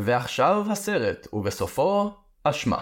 ועכשיו הסרט, ובסופו, אשמה.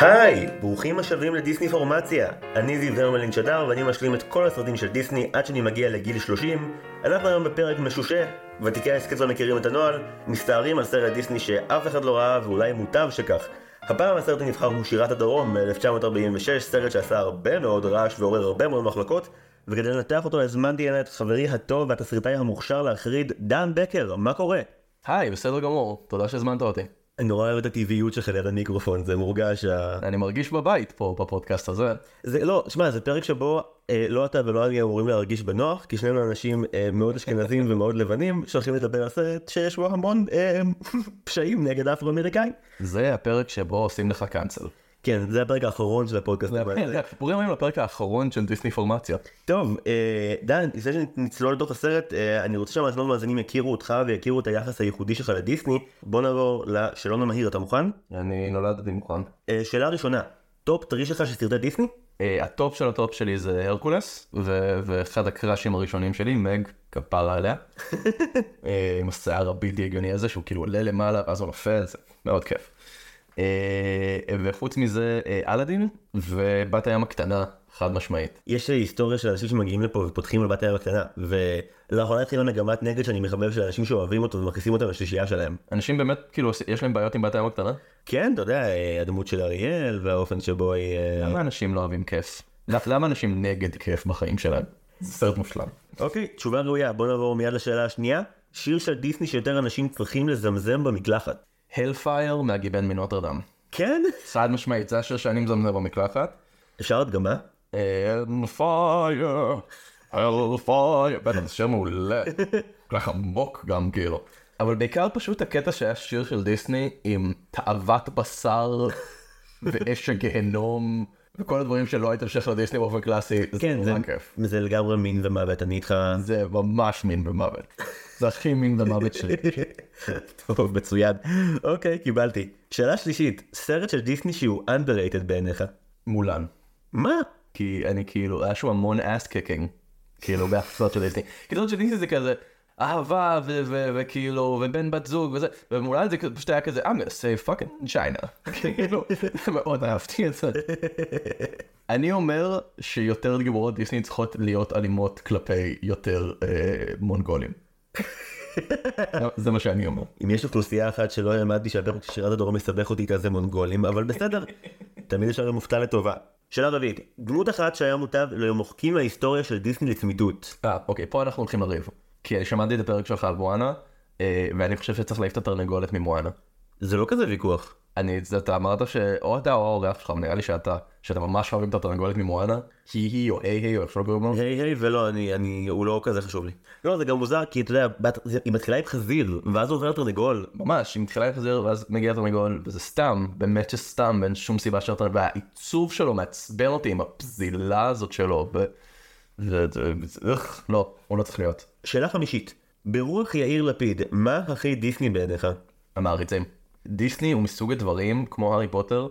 היי, ברוכים השבים לדיסני פורמציה. אני זיו הרמלין שדר ואני משלים את כל הסרטים של דיסני עד שאני מגיע לגיל 30. אנחנו היום בפרק משושה. ותיקי ההסכת לא מכירים את הנוהל, מסתערים על סרט דיסני שאף אחד לא ראה ואולי מוטב שכך. הפעם הסרט הנבחר הוא שירת הדרום מ-1946, סרט שעשה הרבה מאוד רעש ועורר הרבה מאוד מחלקות, וכדי לנתח אותו הזמנתי אליי את חברי הטוב והתסריטאי המוכשר להחריד, דן בקר, מה קורה? היי, בסדר גמור, תודה שהזמנת אותי. אני נורא אוהב את הטבעיות שלך ליד המיקרופון, זה מורגש ה... אני מרגיש בבית פה בפודקאסט הזה. זה לא, שמע, זה פרק שבו אה, לא אתה ולא אני אמורים להרגיש בנוח, כי שנינו אנשים אה, מאוד אשכנזים ומאוד לבנים, שהולכים לדבר על סרט שיש בו המון אה, פשעים נגד אפרו-אמריקאים. זה הפרק שבו עושים לך קאנצל. כן, זה הפרק האחרון של הפודקאסט. סיפורים היום לפרק האחרון של דיסני פורמציה. טוב, אה, דן, לפני שנצלול לתוך הסרט, אה, אני רוצה שהמאזינות והמאזינים יכירו אותך ויכירו את היחס הייחודי שלך לדיסני. בוא נעבור לשאלון המהיר, אתה מוכן? אני נולדתי מוכן. אה, שאלה ראשונה, top three שלך של סרטי דיסני? הטופ של הטופ שלי זה הרקולס, ואחד הקראשים הראשונים שלי, מג, כפרה עליה. עם השיער הבלתי הגיוני הזה, שהוא כאילו עולה למעלה ואז הוא נופל, זה מאוד כיף. אה, וחוץ מזה אה, אלאדין ובת הים הקטנה חד משמעית. יש היסטוריה של אנשים שמגיעים לפה ופותחים על בת הים הקטנה ולאחרונה התחילה מגמת נגד שאני מחבב של אנשים שאוהבים אותו ומכניסים אותם לשלישייה שלהם. אנשים באמת כאילו יש להם בעיות עם בת הים הקטנה? כן אתה יודע אה, הדמות של אריאל והאופן שבו היא... למה אנשים לא אוהבים כיף? למה אנשים נגד כיף בחיים שלהם? סרט מושלם. אוקיי תשובה ראויה בוא נעבור מיד לשאלה השנייה. שיר של דיסני שיותר אנשים צריכים לזמזם במקלחת. הלפייר מהגיבן מנוטרדם. כן? חד משמעית, זה השיר שאני מזמזם במקלחת. אפשר הדגמה? הלפייר, הלפייר, בטח זה שיר מעולה. כל כך עמוק גם כאילו. אבל בעיקר פשוט הקטע שהיה שיר של דיסני עם תאוות בשר ואש הגהנום. וכל הדברים שלא היית המשך לדיסני באופן קלאסי, כן, זה כיף. זה לגמרי מין ומוות, אני איתך. זה ממש מין ומוות. זה הכי מין ומוות שלי. טוב, מצוין. אוקיי, קיבלתי. שאלה שלישית, סרט של דיסני שהוא underrated בעיניך. מולן. מה? כי אני כאילו, היה שם המון ass kicking. כאילו, בהפסות של דיסני. כאילו של דיסני זה כזה... אהבה וכאילו ובן בת זוג וזה ומולן זה פשוט היה כזה I'm gonna say fucking China כאילו מאוד אהבתי את זה. אני אומר שיותר גיבורות דיסני צריכות להיות אלימות כלפי יותר מונגולים. זה מה שאני אומר. אם יש אוכלוסייה אחת שלא העמדתי שהפרק של שירת הדרום מסבך אותי איתה זה מונגולים אבל בסדר תמיד יש לנו מופתע לטובה. שאלה רביעית, דמות אחת שהיה מוטב לא מוחקים מההיסטוריה של דיסני לצמידות. אה אוקיי פה אנחנו הולכים לריב. כי שמעתי את הפרק שלך על מואנה, ואני חושב שצריך להעיף את התרנגולת ממואנה. זה לא כזה ויכוח. אני, אתה אמרת שאו אתה או האורח שלך, נראה לי שאתה, שאתה ממש אוהבים את התרנגולת ממואנה, היא היא או היי היי או איך שלא קוראים לו. היי היי ולא, אני, אני, הוא לא כזה חשוב לי. לא, זה גם מוזר, כי אתה יודע, היא מתחילה עם חזיר, ואז הוא עובר לתרנגול. ממש, היא מתחילה עם חזיר, ואז מגיע לתרנגול, וזה סתם, באמת שסתם, ואין שום סיבה שהתרנגול, והעיצוב שלו מעצבן אותי עם הפזילה הזאת שלו, ו... זה, לא, הוא לא צריך להיות. שאלה חמישית, ברוח יאיר לפיד, מה הכי דיסני בעיניך? המעריצים. דיסני הוא מסוג הדברים, כמו הארי פוטר,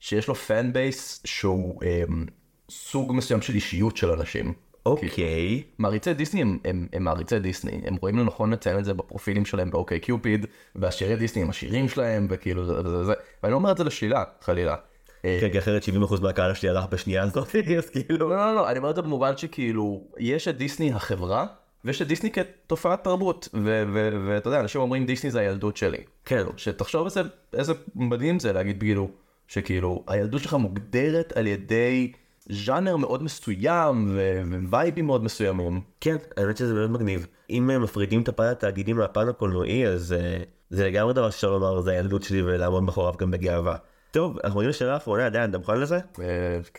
שיש לו fan base שהוא אה, סוג מסוים של אישיות של אנשים. אוקיי. Okay. מעריצי דיסני הם, הם, הם מעריצי דיסני, הם רואים לנכון לציין את זה בפרופילים שלהם ב OkCupid, והשירי דיסני הם השירים שלהם, וכאילו זה זה זה, ואני לא אומר את זה לשלילה, חלילה. כן, כי אחרת 70% מהקהל שלי הלך בשנייה הזאת, אז כאילו... לא, לא, לא, אני אומר את זה במובן שכאילו, יש את דיסני החברה, ויש את דיסני כתופעת תרבות, ואתה יודע, אנשים אומרים דיסני זה הילדות שלי. כן. שתחשוב איזה, איזה מדהים זה להגיד כאילו, שכאילו, הילדות שלך מוגדרת על ידי ז'אנר מאוד מסוים, ווייבים מאוד מסוימים. כן, האמת שזה באמת מגניב. אם מפרידים את הפן התאגידי מהפן הקולנועי, אז זה לגמרי דבר שאפשר לומר, זה הילדות שלי ולעמוד מאחוריו גם בגאווה. טוב, אנחנו מגיעים לשאלה האחרונה, דן, אתה מוכן לזה?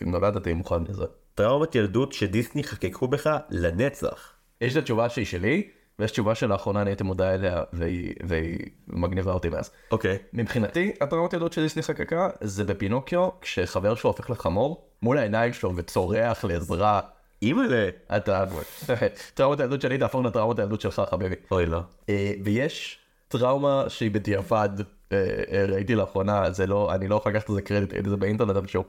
נולדתי מוכן לזה. טראומת ילדות שדיסני חקקו בך לנצח. יש את התשובה שהיא שלי, ויש תשובה שלאחרונה אני הייתי מודע אליה, והיא, והיא מגניבה אותי מאז. אוקיי. מבחינתי, הטראומת ילדות שדיסני חקקה, זה בפינוקיו, כשחבר שלו הופך לחמור, מול העיניים שלו וצורח לעזרה. אימא'לה. אתה... טראומת הילדות שלי תהפוך לטראומת הילדות שלך, חביבי. אוי לא. ויש טראומה שהיא בדיעבד, ראיתי לאחרונה, זה לא, אני לא יכול לקחת את זה קרדיט, ראיתי את זה באינטרנט איפשהו.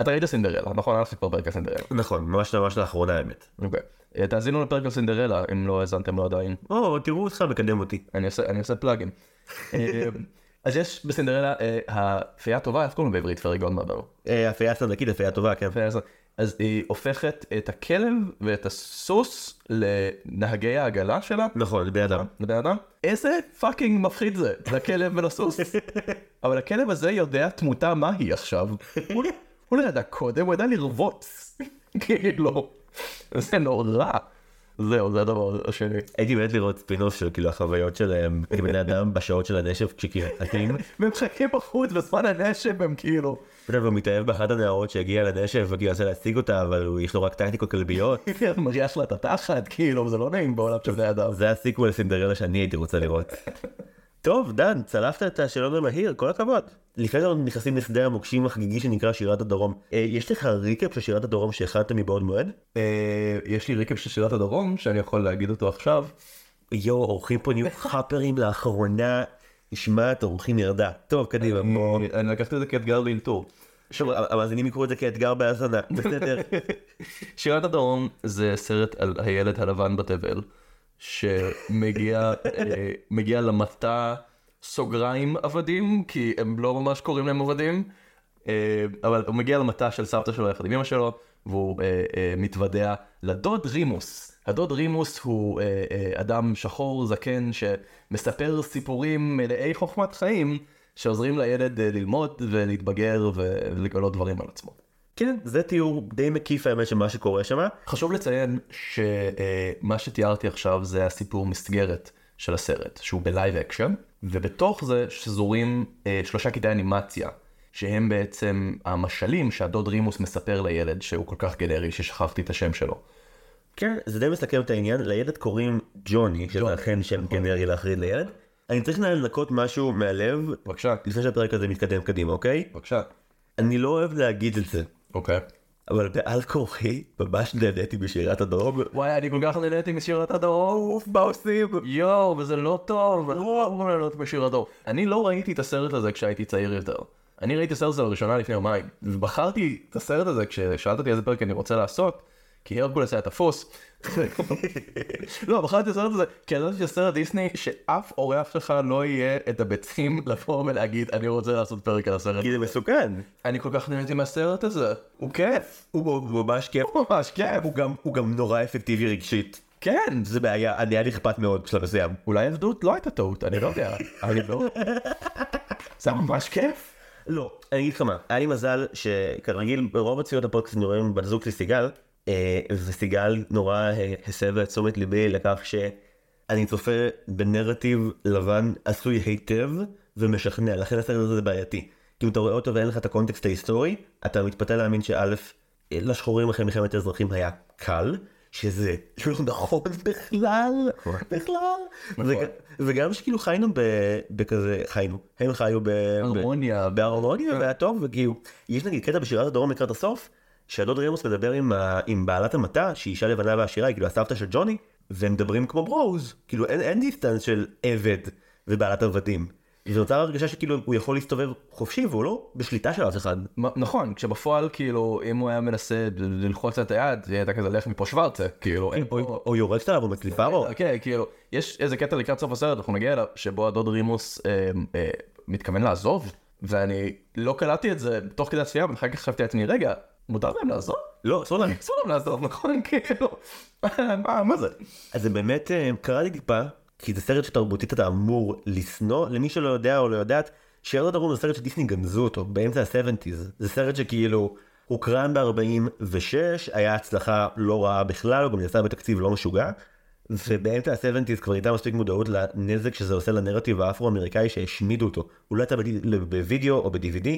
אתה ראית סינדרלה, נכון? היה לך כבר פרק על סינדרלה. נכון, ממש ממש לאחרונה האמת. אוקיי. אה, תאזינו לפרק על סינדרלה, אם לא האזנתם לו עדיין. או, תראו אותך מקדם אותי. אני עושה, אני עושה plugging. אה, אז יש בסינדרלה, אה, הפייה הטובה, איך קוראים בעברית fairy godmother? אה, הפייה סנדקית, הפייה טובה, כן. הפייה. אז היא הופכת את הכלב ואת הסוס לנהגי העגלה שלה. נכון, זה בן אדם. לבן אדם? איזה fucking מפחיד זה, לכלב ולסוס. אבל הכלב הזה יודע תמותה מהי עכשיו. הוא- הוא לא ידע קודם, הוא ידע לרבוץ. כאילו, זה נורא. זהו, זה הדבר השני. הייתי מת לראות ספינוף של כאילו החוויות שלהם כבני אדם בשעות של הנשף מחכים. והם מחכים בחוץ בזמן הנשם הם כאילו. והוא מתאהב באחת הנערות שהגיעה לנשף וכאילו רוצה להשיג אותה אבל הוא- יש לו רק טקטיקות כלביות. מריח לה את התחת, כאילו, זה לא נעים בעולם של בני אדם. זה הסיקוול לסינדרלה שאני הייתי רוצה לראות. טוב, דן, צלפת את השאלון המהיר, כל הכבוד. לפני שאנחנו נכנסים לשדה המוקשים החגיגי שנקרא שירת הדרום, אה, יש לך ריקאפ של שירת הדרום שהכנת מבעוד מועד? אה, יש לי ריקב של שירת הדרום שאני יכול להגיד אותו עכשיו. יואו, אורחים פה נהיו חאפרים לאחרונה, נשמעת אורחים ירדה. טוב, קדימה, בוא. אני- אני לקחתי את זה כאתגר לאלתור. שוב, המאזינים יקראו את זה כאתגר בהאזנה, בסדר. שירת הדרום זה סרט על הילד הלבן בתבל, שמגיע אה, למטע סוגריים עבדים, כי הם לא ממש קוראים להם עבדים, אה, אבל הוא מגיע למטע של סבתא שלו יחד עם אמא שלו, והוא אה, מתוודע לדוד רימוס. הדוד רימוס הוא אדם שחור זקן שמספר סיפורים מלאי חוכמת חיים, שעוזרים לילד ללמוד ולהתבגר ולגלות דברים על עצמו. כן, זה תיאור די מקיף האמת של מה שקורה שם. חשוב לציין שמה שתיארתי עכשיו זה הסיפור מסגרת של הסרט, שהוא ב live action, ובתוך זה שזורים אה, שלושה קטעי אנימציה, שהם בעצם המשלים שהדוד רימוס מספר לילד, שהוא כל כך גנרי ששכחתי את השם שלו. כן, זה די מסכם את העניין, לילד קוראים ג'וני, שזה. אכן שם גנרי להחריד לילד. אני צריך לנקות משהו מהלב, בבקשה, לפני שהפרק הזה מתקדם קדימה, אוקיי? בבקשה. אני לא אוהב להגיד את זה, אוקיי. אבל בעל כורחי ממש נהניתי בשירת הדרום. וואי, אני כל כך נהניתי משירת הדרום, אוף, מה עושים? יואו, וזה לא טוב, אני לא אמור ליהנות משיר הדרום. אני לא ראיתי את הסרט הזה כשהייתי צעיר יותר. אני ראיתי את הסרט הזה לראשונה לפני יומיים, ובחרתי את הסרט הזה כששאלת אותי איזה פרק אני רוצה לעשות, כי הרקולס היה תפוס. לא, בחרתי את הסרט הזה, כי ידעתי שזה סרט דיסני שאף אורח שלך לא יהיה את הביצים לבוא ולהגיד אני רוצה לעשות פרק על הסרט. כי זה מסוכן. אני כל כך נהניתי מהסרט הזה, הוא כיף, הוא ממש כיף. הוא ממש כיף. הוא גם- נורא אפקטיבי רגשית. כן, זה בעיה, אני היה לי אכפת מאוד בשלב מסוים. אולי עבדות לא הייתה טעות, אני לא יודע. אני לא... זה ממש כיף. לא, אני אגיד לך מה, היה לי מזל שכרגיל ברוב הצפיות הפודקאסט אני רואה עם בת זוג שלי סיגל, וסיגל נורא אה, הסבה את תשומת ליבי לכך שאני צופה בנרטיב לבן עשוי היטב ומשכנע, לכן הסרט הזה זה בעייתי. כי אם אתה רואה אותו ואין לך את הקונטקסט ההיסטורי, אתה מתפתה להאמין שא', אה, לשחורים אחרי מלחמת האזרחים היה קל, שזה לא נכון בכלל, בכלל, וג- וגם שכאילו חיינו בכזה, חיינו, הם חיו ב... ב- הרמוניה. בהרמוניה והיה טוב וכאילו יש נגיד קטע בשירת הדרום לקראת הסוף שהדוד רימוס מדבר עם, ה... עם בעלת המטע שהיא אישה לבנה ועשירה היא כאילו הסבתא של ג'וני והם מדברים כמו bros כאילו אין, אין דיסטנס של עבד ובעלת עבדים. זה נוצר הרגשה שכאילו הוא יכול להסתובב חופשי והוא לא בשליטה של אף אחד. נכון, כשבפועל כאילו אם הוא היה מנסה ללחוץ את היד, זה הייתה כזה לך מפה שוורצה, כאילו אין פה... או, יורקת עליו או מצליפה בו. כן, כאילו, יש איזה קטע לקראת סוף הסרט, אנחנו נגיע אליו, שבו הדוד רימוס אה, אה, מתכוון לעזוב, ואני לא קלטתי את זה תוך כדי הצפייה, ואחר כך חשבתי לעצמי, רגע, מותר להם לעזוב? לא, אסור להם. אסור להם לעזוב, נכון? כאילו, מה זה? אז זה באמת אה, קרה לי טיפה, כי זה סרט שתרבותית אתה אמור לשנוא, למי שלא יודע או לא יודעת, שירת הדרום זה סרט שדיסני גנזו אותו באמצע ה-70's, זה סרט שכאילו הוקרן ב-46, היה הצלחה לא רעה בכלל, הוא גם יצא בתקציב לא משוגע, ובאמצע ה-70's כבר הייתה מספיק מודעות לנזק שזה עושה לנרטיב האפרו-אמריקאי שהשמידו אותו, הוא לא יצא בווידאו או ב-DVD,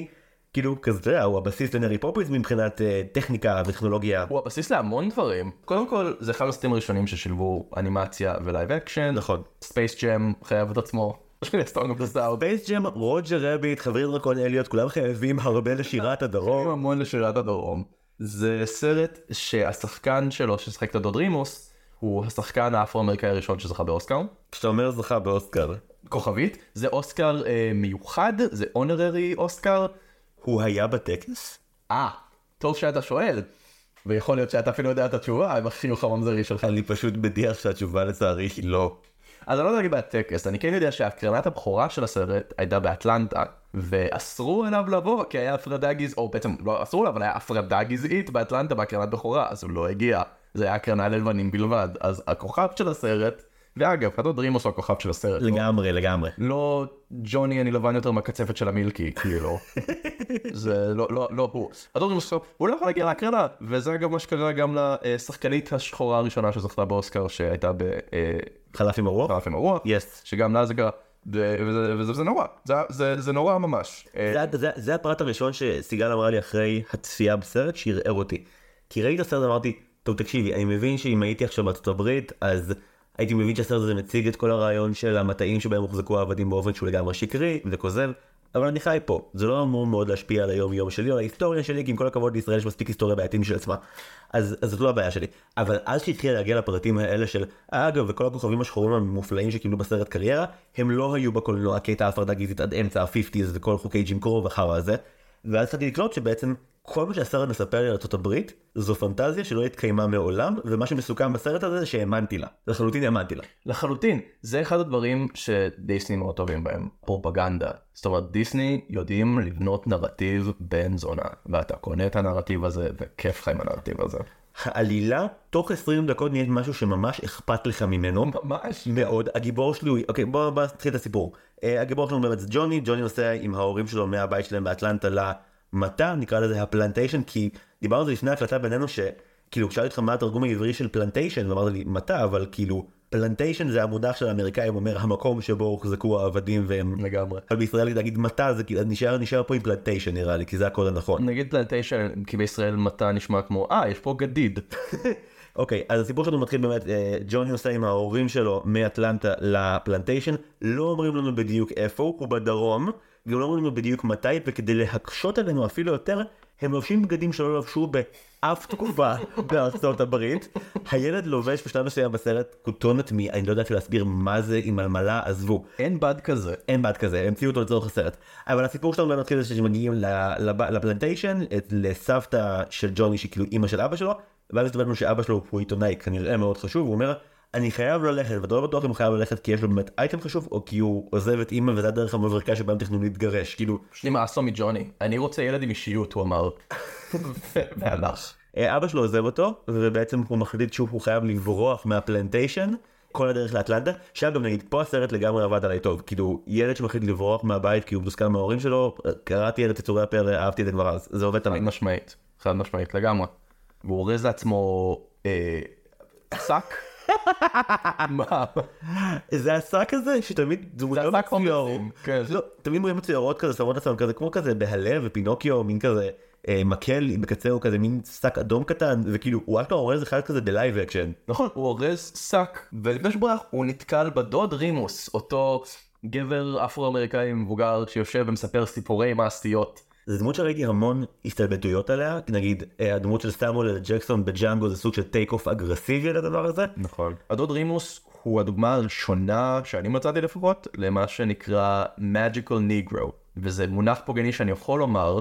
כאילו כזה, אתה יודע, הוא הבסיס למרי פופינס מבחינת אה, טכניקה וטכנולוגיה. הוא הבסיס להמון דברים. קודם כל, זה אחד הסרטים הראשונים ששילבו אנימציה ו live action. נכון. ספייס ג'ם חייב את עצמו. ספייס ג'ם, רוג'ר רביט, חברים דרקון אליוט, כולם חייבים הרבה לשירת הדרום. המון לשירת הדרום. זה סרט שהשחקן שלו ששיחק את הדוד רימוס, הוא השחקן האפרו-אמריקאי הראשון שזכה באוסקר. כשאתה אומר זכה באוסקר, כוכבית. זה אוסקר אה, מיוחד, זה honorary אוסקר. הוא היה בטקס? אה, טוב שאתה שואל. ויכול להיות שאתה אפילו יודע את התשובה עם החיוך הממזרי שלך. אני פשוט מדיח שהתשובה לצערי היא לא. אז אני לא יודע לגבי הטקס, אני כן יודע שהקרנת הבכורה של הסרט הייתה באטלנטה, ואסרו עליו לבוא כי היה הפרדה גזעית, או בעצם לא אסרו עליו, אבל היה הפרדה גזעית באטלנטה בהקרנת בכורה, אז הוא לא הגיע. זה היה הקרנה ללבנים בלבד, אז הכוכב של הסרט, ואגב, חדות דרימוס הוא הכוכב של הסרט. לא- לגמרי, לגמרי. לא ג'וני אני לבן יותר מהקצפת של המילקי, כאילו. זה לא, לא, לא הוא. עם הסוף, הוא לא יכול להגיע להקרנה, וזה אגב מה שקרה גם לשחקנית השחורה הראשונה שזכתה באוסקר שהייתה חלף עם הרוח? בחלף עם הרוח, יס. שגם לה זה קרה, וזה, וזה, וזה נורא, זה, זה, זה נורא ממש. אה, זה, זה, זה הפרט הראשון שסיגל אמרה לי אחרי הצפייה בסרט שערער אותי. כי ראיתי את הסרט ואמרתי, טוב תקשיבי, אני מבין שאם הייתי עכשיו בארצות הברית, אז הייתי מבין שהסרט הזה מציג את כל הרעיון של המטעים שבהם הוחזקו העבדים באופן שהוא לגמרי שקרי וכוזב, אבל אני חי פה, זה לא אמור מאוד להשפיע על היום יום שלי או על ההיסטוריה שלי, כי עם כל הכבוד לישראל יש מספיק היסטוריה בעייתית משל עצמה. אז, אז זאת לא הבעיה שלי. אבל אז שהתחילה להגיע לפרטים האלה של, אגב, וכל הכוכבים השחורים המופלאים שקיבלו בסרט קריירה, הם לא היו בקולנוע כי הייתה הפרדה גזעית עד אמצע ה-50's וכל חוקי ג'ים קרו וחרא הזה. ואז התחלתי לקלוט שבעצם כל מה שהסרט מספר לי על ארצות הברית זו פנטזיה שלא התקיימה מעולם ומה שמסוכם בסרט הזה זה שהאמנתי לה. לחלוטין האמנתי לה. לחלוטין, זה אחד הדברים שדיסני מאוד טובים בהם, פרופגנדה. זאת אומרת, דיסני יודעים לבנות נרטיב בן זונה, ואתה קונה את הנרטיב הזה, וכיף לך עם הנרטיב הזה. העלילה תוך 20 דקות נהיית משהו שממש אכפת לך ממנו. ממש. מאוד הגיבור שלי הוא אוקיי בוא בוא נתחיל את הסיפור uh, הגיבור שלנו באמת זה ג'וני ג'וני נוסע עם ההורים שלו מהבית שלהם באטלנטה למטע נקרא לזה ה plantation כי דיברנו על זה לפני הקלטה בינינו שכאילו שאלתי אותך מה התרגום העברי של plantation ואמרת לי מטע אבל כאילו plantation זה המונח של האמריקאים אומר המקום שבו הוחזקו העבדים והם לגמרי. אבל בישראל להגיד מטע זה כאילו נשאר נשאר פה עם plantation נראה לי כי זה הקוד הנכון. נגיד plantation, כי בישראל מטע נשמע כמו, אה, יש פה גדיד. אוקיי, אז הסיפור שלנו מתחיל באמת, אה, ג'וני נוסע עם ההורים שלו מאטלנטה לפלנטיישן, לא אומרים לנו בדיוק איפה הוא, הוא בדרום, גם לא אומרים לנו בדיוק מתי, וכדי להקשות עלינו אפילו יותר, הם לובשים בגדים שלא לבשו באף תקופה בארצות הברית. הילד לובש בשלב מסוים בסרט כותונת מ... אני לא יודע אפילו להסביר מה זה עם מלמלה, עזבו. אין בד כזה. אין בעד כזה, המציאו אותו לצורך הסרט. אבל הסיפור שלנו באמת מתחיל בזה שמגיעים לפלנטיישן, לסבתא של ג'וני שהיא כאילו אימא של אבא שלו, ואז מסתבר לנו שאבא שלו הוא עיתונאי כנראה מאוד חשוב, הוא אומר, אני חייב ללכת, ואתה לא בטוח אם הוא חייב ללכת כי יש לו באמת אייטם חשוב, או כי הוא עוזב את אימא וזה הדרך המבריקה שבה הם תכננו להתגרש, כאילו, יש לי מאסו מג'וני. אני רוצה ילד עם אישיות, הוא אמר. והלך. אה, אבא שלו עוזב אותו, ובעצם הוא מחליט שהוא חייב לברוח מהפלנטיישן. כל הדרך לאטלנטה, שאגב נגיד פה הסרט לגמרי עבד עליי טוב, כאילו ילד שמחליט לברוח מהבית כי הוא מתוסכל מההורים שלו, קראתי את יצורי הפרא, אהבתי את זה כבר אז, זה עובד חד תמיד. משמעית. חד משמעית לגמרי. והוא אורז לעצמו אה, שק. מה? זה השק הזה שתמיד דמויות מצוירות, כן. לא, תמיד דמויות מצוירות כזה שמות לעצמם כזה כמו כזה בהלב ופינוקיו מין כזה אה, מקל בקצה הוא כזה מין שק אדום קטן וכאילו הוא אשכרה אורז אחד כזה ב live action. נכון, הוא אורז שק, ולפני שברח הוא נתקל בדוד רימוס, אותו גבר אפרו-אמריקאי מבוגר שיושב ומספר סיפורי מעשיות. זו דמות שראיתי המון הסתלבטויות עליה נגיד אה, הדמות של סמואל ג'קסון בג'אנגו זה סוג של take off אגרסיבי לדבר הזה. נכון. הדוד רימוס הוא הדוגמה הראשונה שאני מצאתי לפחות למה שנקרא magical negro וזה מונח פוגעני שאני יכול לומר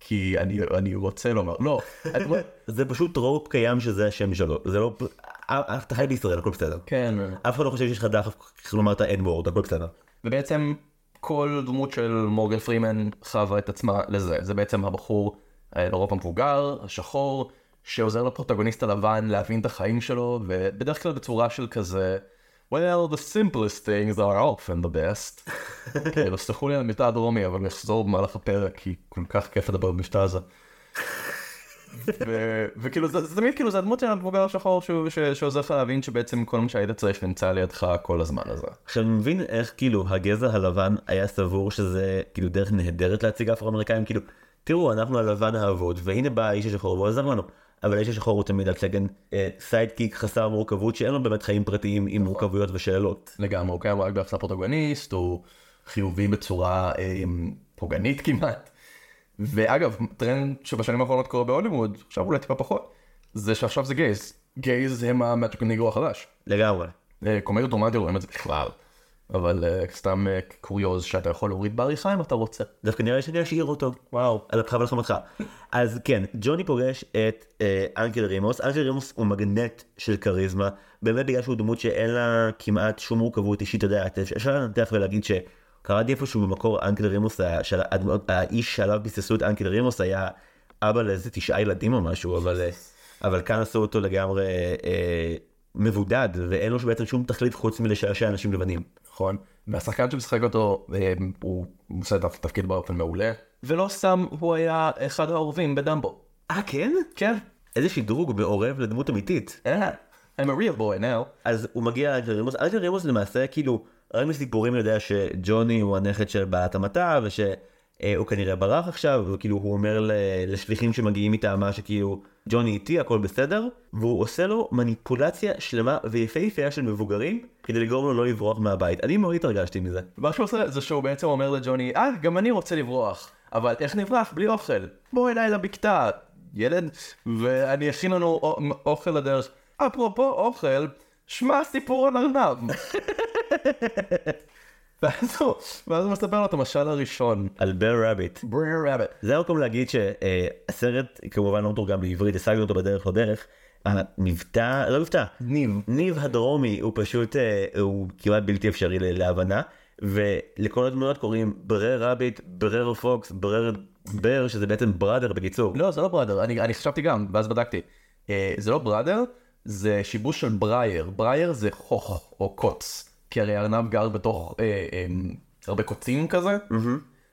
כי אני, אני רוצה לומר לא. זה פשוט trope קיים שזה השם שלו זה לא אתה חי בישראל הכל בסדר. כן. אף אחד לא חושב שיש לך דחף לומר את ה-N word הכל בסדר. ובעצם כל דמות של מורגן פרימן חווה את עצמה לזה זה בעצם הבחור אה, לרוב המבוגר השחור שעוזר לפרוטגוניסט הלבן להבין את החיים שלו ובדרך כלל בצורה של כזה well the simplest things are often the best. כאילו סלחו לי על המבטא הדרומי אבל נחזור במהלך הפרק כי כל כך כיף לדבר במבטא הזה. ו- וכאילו זה, זה תמיד כאילו זה הדמות של המבוגר השחור שהוא- ש- שעוזר לך להבין שבעצם כל מה שהיית צריך נמצא לידך כל הזמן הזה. עכשיו אני מבין איך כאילו הגזע הלבן היה סבור שזה כאילו דרך נהדרת להציג אפרו-אמריקאים כאילו תראו אנחנו הלבן האבוד והנה בא האיש השחור והוא עוזר לנו אבל האיש השחור הוא תמיד הצגן sidekick חסר מורכבות שאין לו באמת חיים פרטיים עם מורכבויות ושאלות. לגמרי, הוא קיים רק ביחס לפרוטגוניסט, הוא חיובי בצורה אה, פוגענית כמעט. ואגב, טרנד שבשנים האחרונות קורה בהוליווד, עכשיו אולי טיפה פחות, זה שעכשיו זה gays. gays הם ה magic negro החדש. לגמרי. אה, קומדיות רומנטיות רואים את זה בכלל. אבל אה, סתם אה, קוריוז שאתה יכול להוריד בעריכה אם אתה רוצה. דווקא נראה לי שאני אשאיר אותו. וואו. על אפך ועל חמתך. אז כן, ג'וני פוגש את אנקל רימוס. אנקל רימוס הוא מגנט של כריזמה, באמת בגלל שהוא דמות שאין לה כמעט שום מורכבות אישית, אתה יודע, אפשר לנתח ולהגיד שקראתי איפשהו במקור אנקל רימוס, היה- של- האיש שעליו ביססו את אנקל רימוס היה אבא לאיזה תשעה ילדים או משהו, אבל, אה, אבל כאן עשו אותו לגמרי אה, מבודד, ואין לו בעצם שום תכלית חוץ מלשעשע אנשים לבנים. נכון. והשחקן שמשחק אותו, אה, הוא עושה את התפקיד באופן מעולה. ולא סתם הוא היה אחד האהובים בדמבו. אה כן? כן. איזה שדרוג מעורב לדמות אמיתית. Yeah. I'm a real boy now. אז הוא מגיע לאנג'ל רימוס, אנג'ל רימוס למעשה כאילו, רק מסיפורים יודע שג'וני הוא הנכד של בעלת המטע ושהוא כנראה ברח עכשיו, וכאילו הוא אומר לשליחים שמגיעים מטעמה שכאילו ג'וני איתי הכל בסדר, והוא עושה לו מניפולציה שלמה ויפהפייה של מבוגרים כדי לגרום לו לא לברוח מהבית. אני מאוד התרגשתי מזה. מה שהוא עושה זה שהוא בעצם אומר לג'וני, אה, גם אני רוצה לברוח, אבל איך נברח? בלי אוכל. בוא אליי לבקתה, ילד, ואני אכין לנו אוכל לדרך. אפרופו אוכל, שמע סיפור על ארנב. ואז הוא ואז הוא מספר לו את המשל הראשון. על בר רביט. בריר רביט. זה המקום להגיד שהסרט כמובן לא מתורגם בעברית, השגנו אותו בדרך לא דרך. המבטא, לא מבטא, ניב. ניב הדרומי הוא פשוט, אה, הוא כמעט בלתי אפשרי להבנה, ולכל הדמויות קוראים ברר רביט, ברר פוקס, ברר Br'er, שזה בעצם brother בקיצור. לא, זה לא brother, אני, אני חשבתי גם, ואז בדקתי. אה, זה לא brother, זה שיבוש של briar. briar זה חוח או קוץ. כי הרי ארנב גר בתוך אה, אה, הרבה קוצים כזה,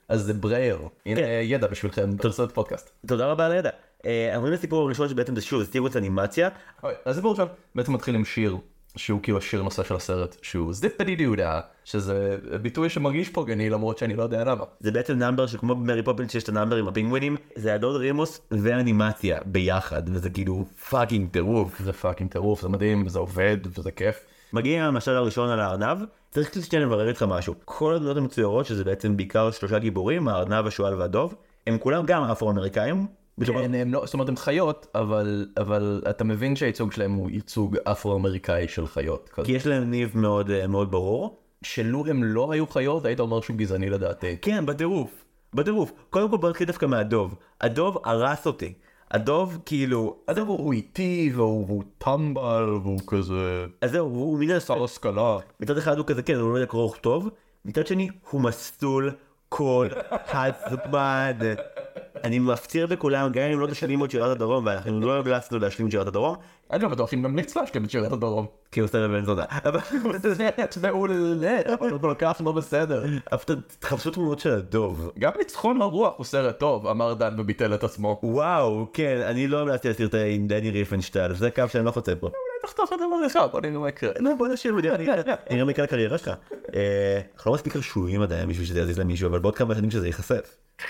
אז זה briar. הנה אה, ידע בשבילכם, תעשו את פודקאסט. תודה רבה על הידע. אה, עוברים לסיפור הראשון שבעצם זה שוב, זה סרטון אנימציה. אוי, הסיפור עכשיו בעצם מתחיל עם שיר, שהוא כאילו השיר נושא של הסרט, שהוא Zip-a-Dee-Doo-Dah, שזה ביטוי שמרגיש פוגעני למרות שאני לא יודע למה. זה בעצם number שכמו במרי פופינס שיש את ה number עם הפינגווינים, זה הדוד רימוס ואנימציה ביחד, וזה כאילו fucking טירוף. זה fucking טירוף, זה מדהים, וזה עובד, וזה כיף. מגיע המשל הראשון על הארנב, צריך קצת שנייה לברר איתך משהו. כל הדמויות המצוירות, שזה בעצם בעיקר שלושה גיבורים, הארנב, השועל והדוב, הם כולם גם אפרו-אמריקאים. בטח- כן, הם לא, זאת אומרת הם חיות, אבל, אבל אתה מבין שהייצוג שלהם הוא ייצוג אפרו-אמריקאי של חיות. כזה. כי יש להם ניב מאוד אה, מאוד ברור. שלו הם לא היו חיות, היית אומר שהוא גזעני לדעתי. כן, בטירוף. בטירוף. קודם כל בוא נתחיל דווקא מהדוב. הדוב הרס אותי. הדוב כאילו... הדבר הוא איטי, והוא, והוא טמבל, והוא כזה... אז זהו, הוא הסתם... שר השכלה. מצד אחד הוא כזה, כן, הוא לא יודע קרוא טוב. מצד שני, הוא מסטול כל הזמן. אני מפציר בכולם, גם אם לא תשלימו את שירת הדרום, ואנחנו לא המלצנו להשלים את שירת הדרום, אני לא בטוח אם נמליץ להשלים את שירת הדרום. כי הוא עושה לבן זונה. אבל זה מעולה, הוא כל כך לא בסדר. אבל תחפשו תמונות של הדוב. גם ניצחון הרוח הוא סרט טוב, אמר דן וביטל את עצמו. וואו, כן, אני לא המלצתי לסרטי עם דני ריפנשטל, זה קו שאני לא חוצה פה. תחתוך את הדבר אחד, בוא נראה מה יקרה. לא, בוא נשאיר ונראה נראה מה יקרה לקריירה שלך. אה, אנחנו לא מספיק רשויים עדיין בשביל שזה יזיז למישהו, אבל בעוד כמה שנים שזה ייחשף.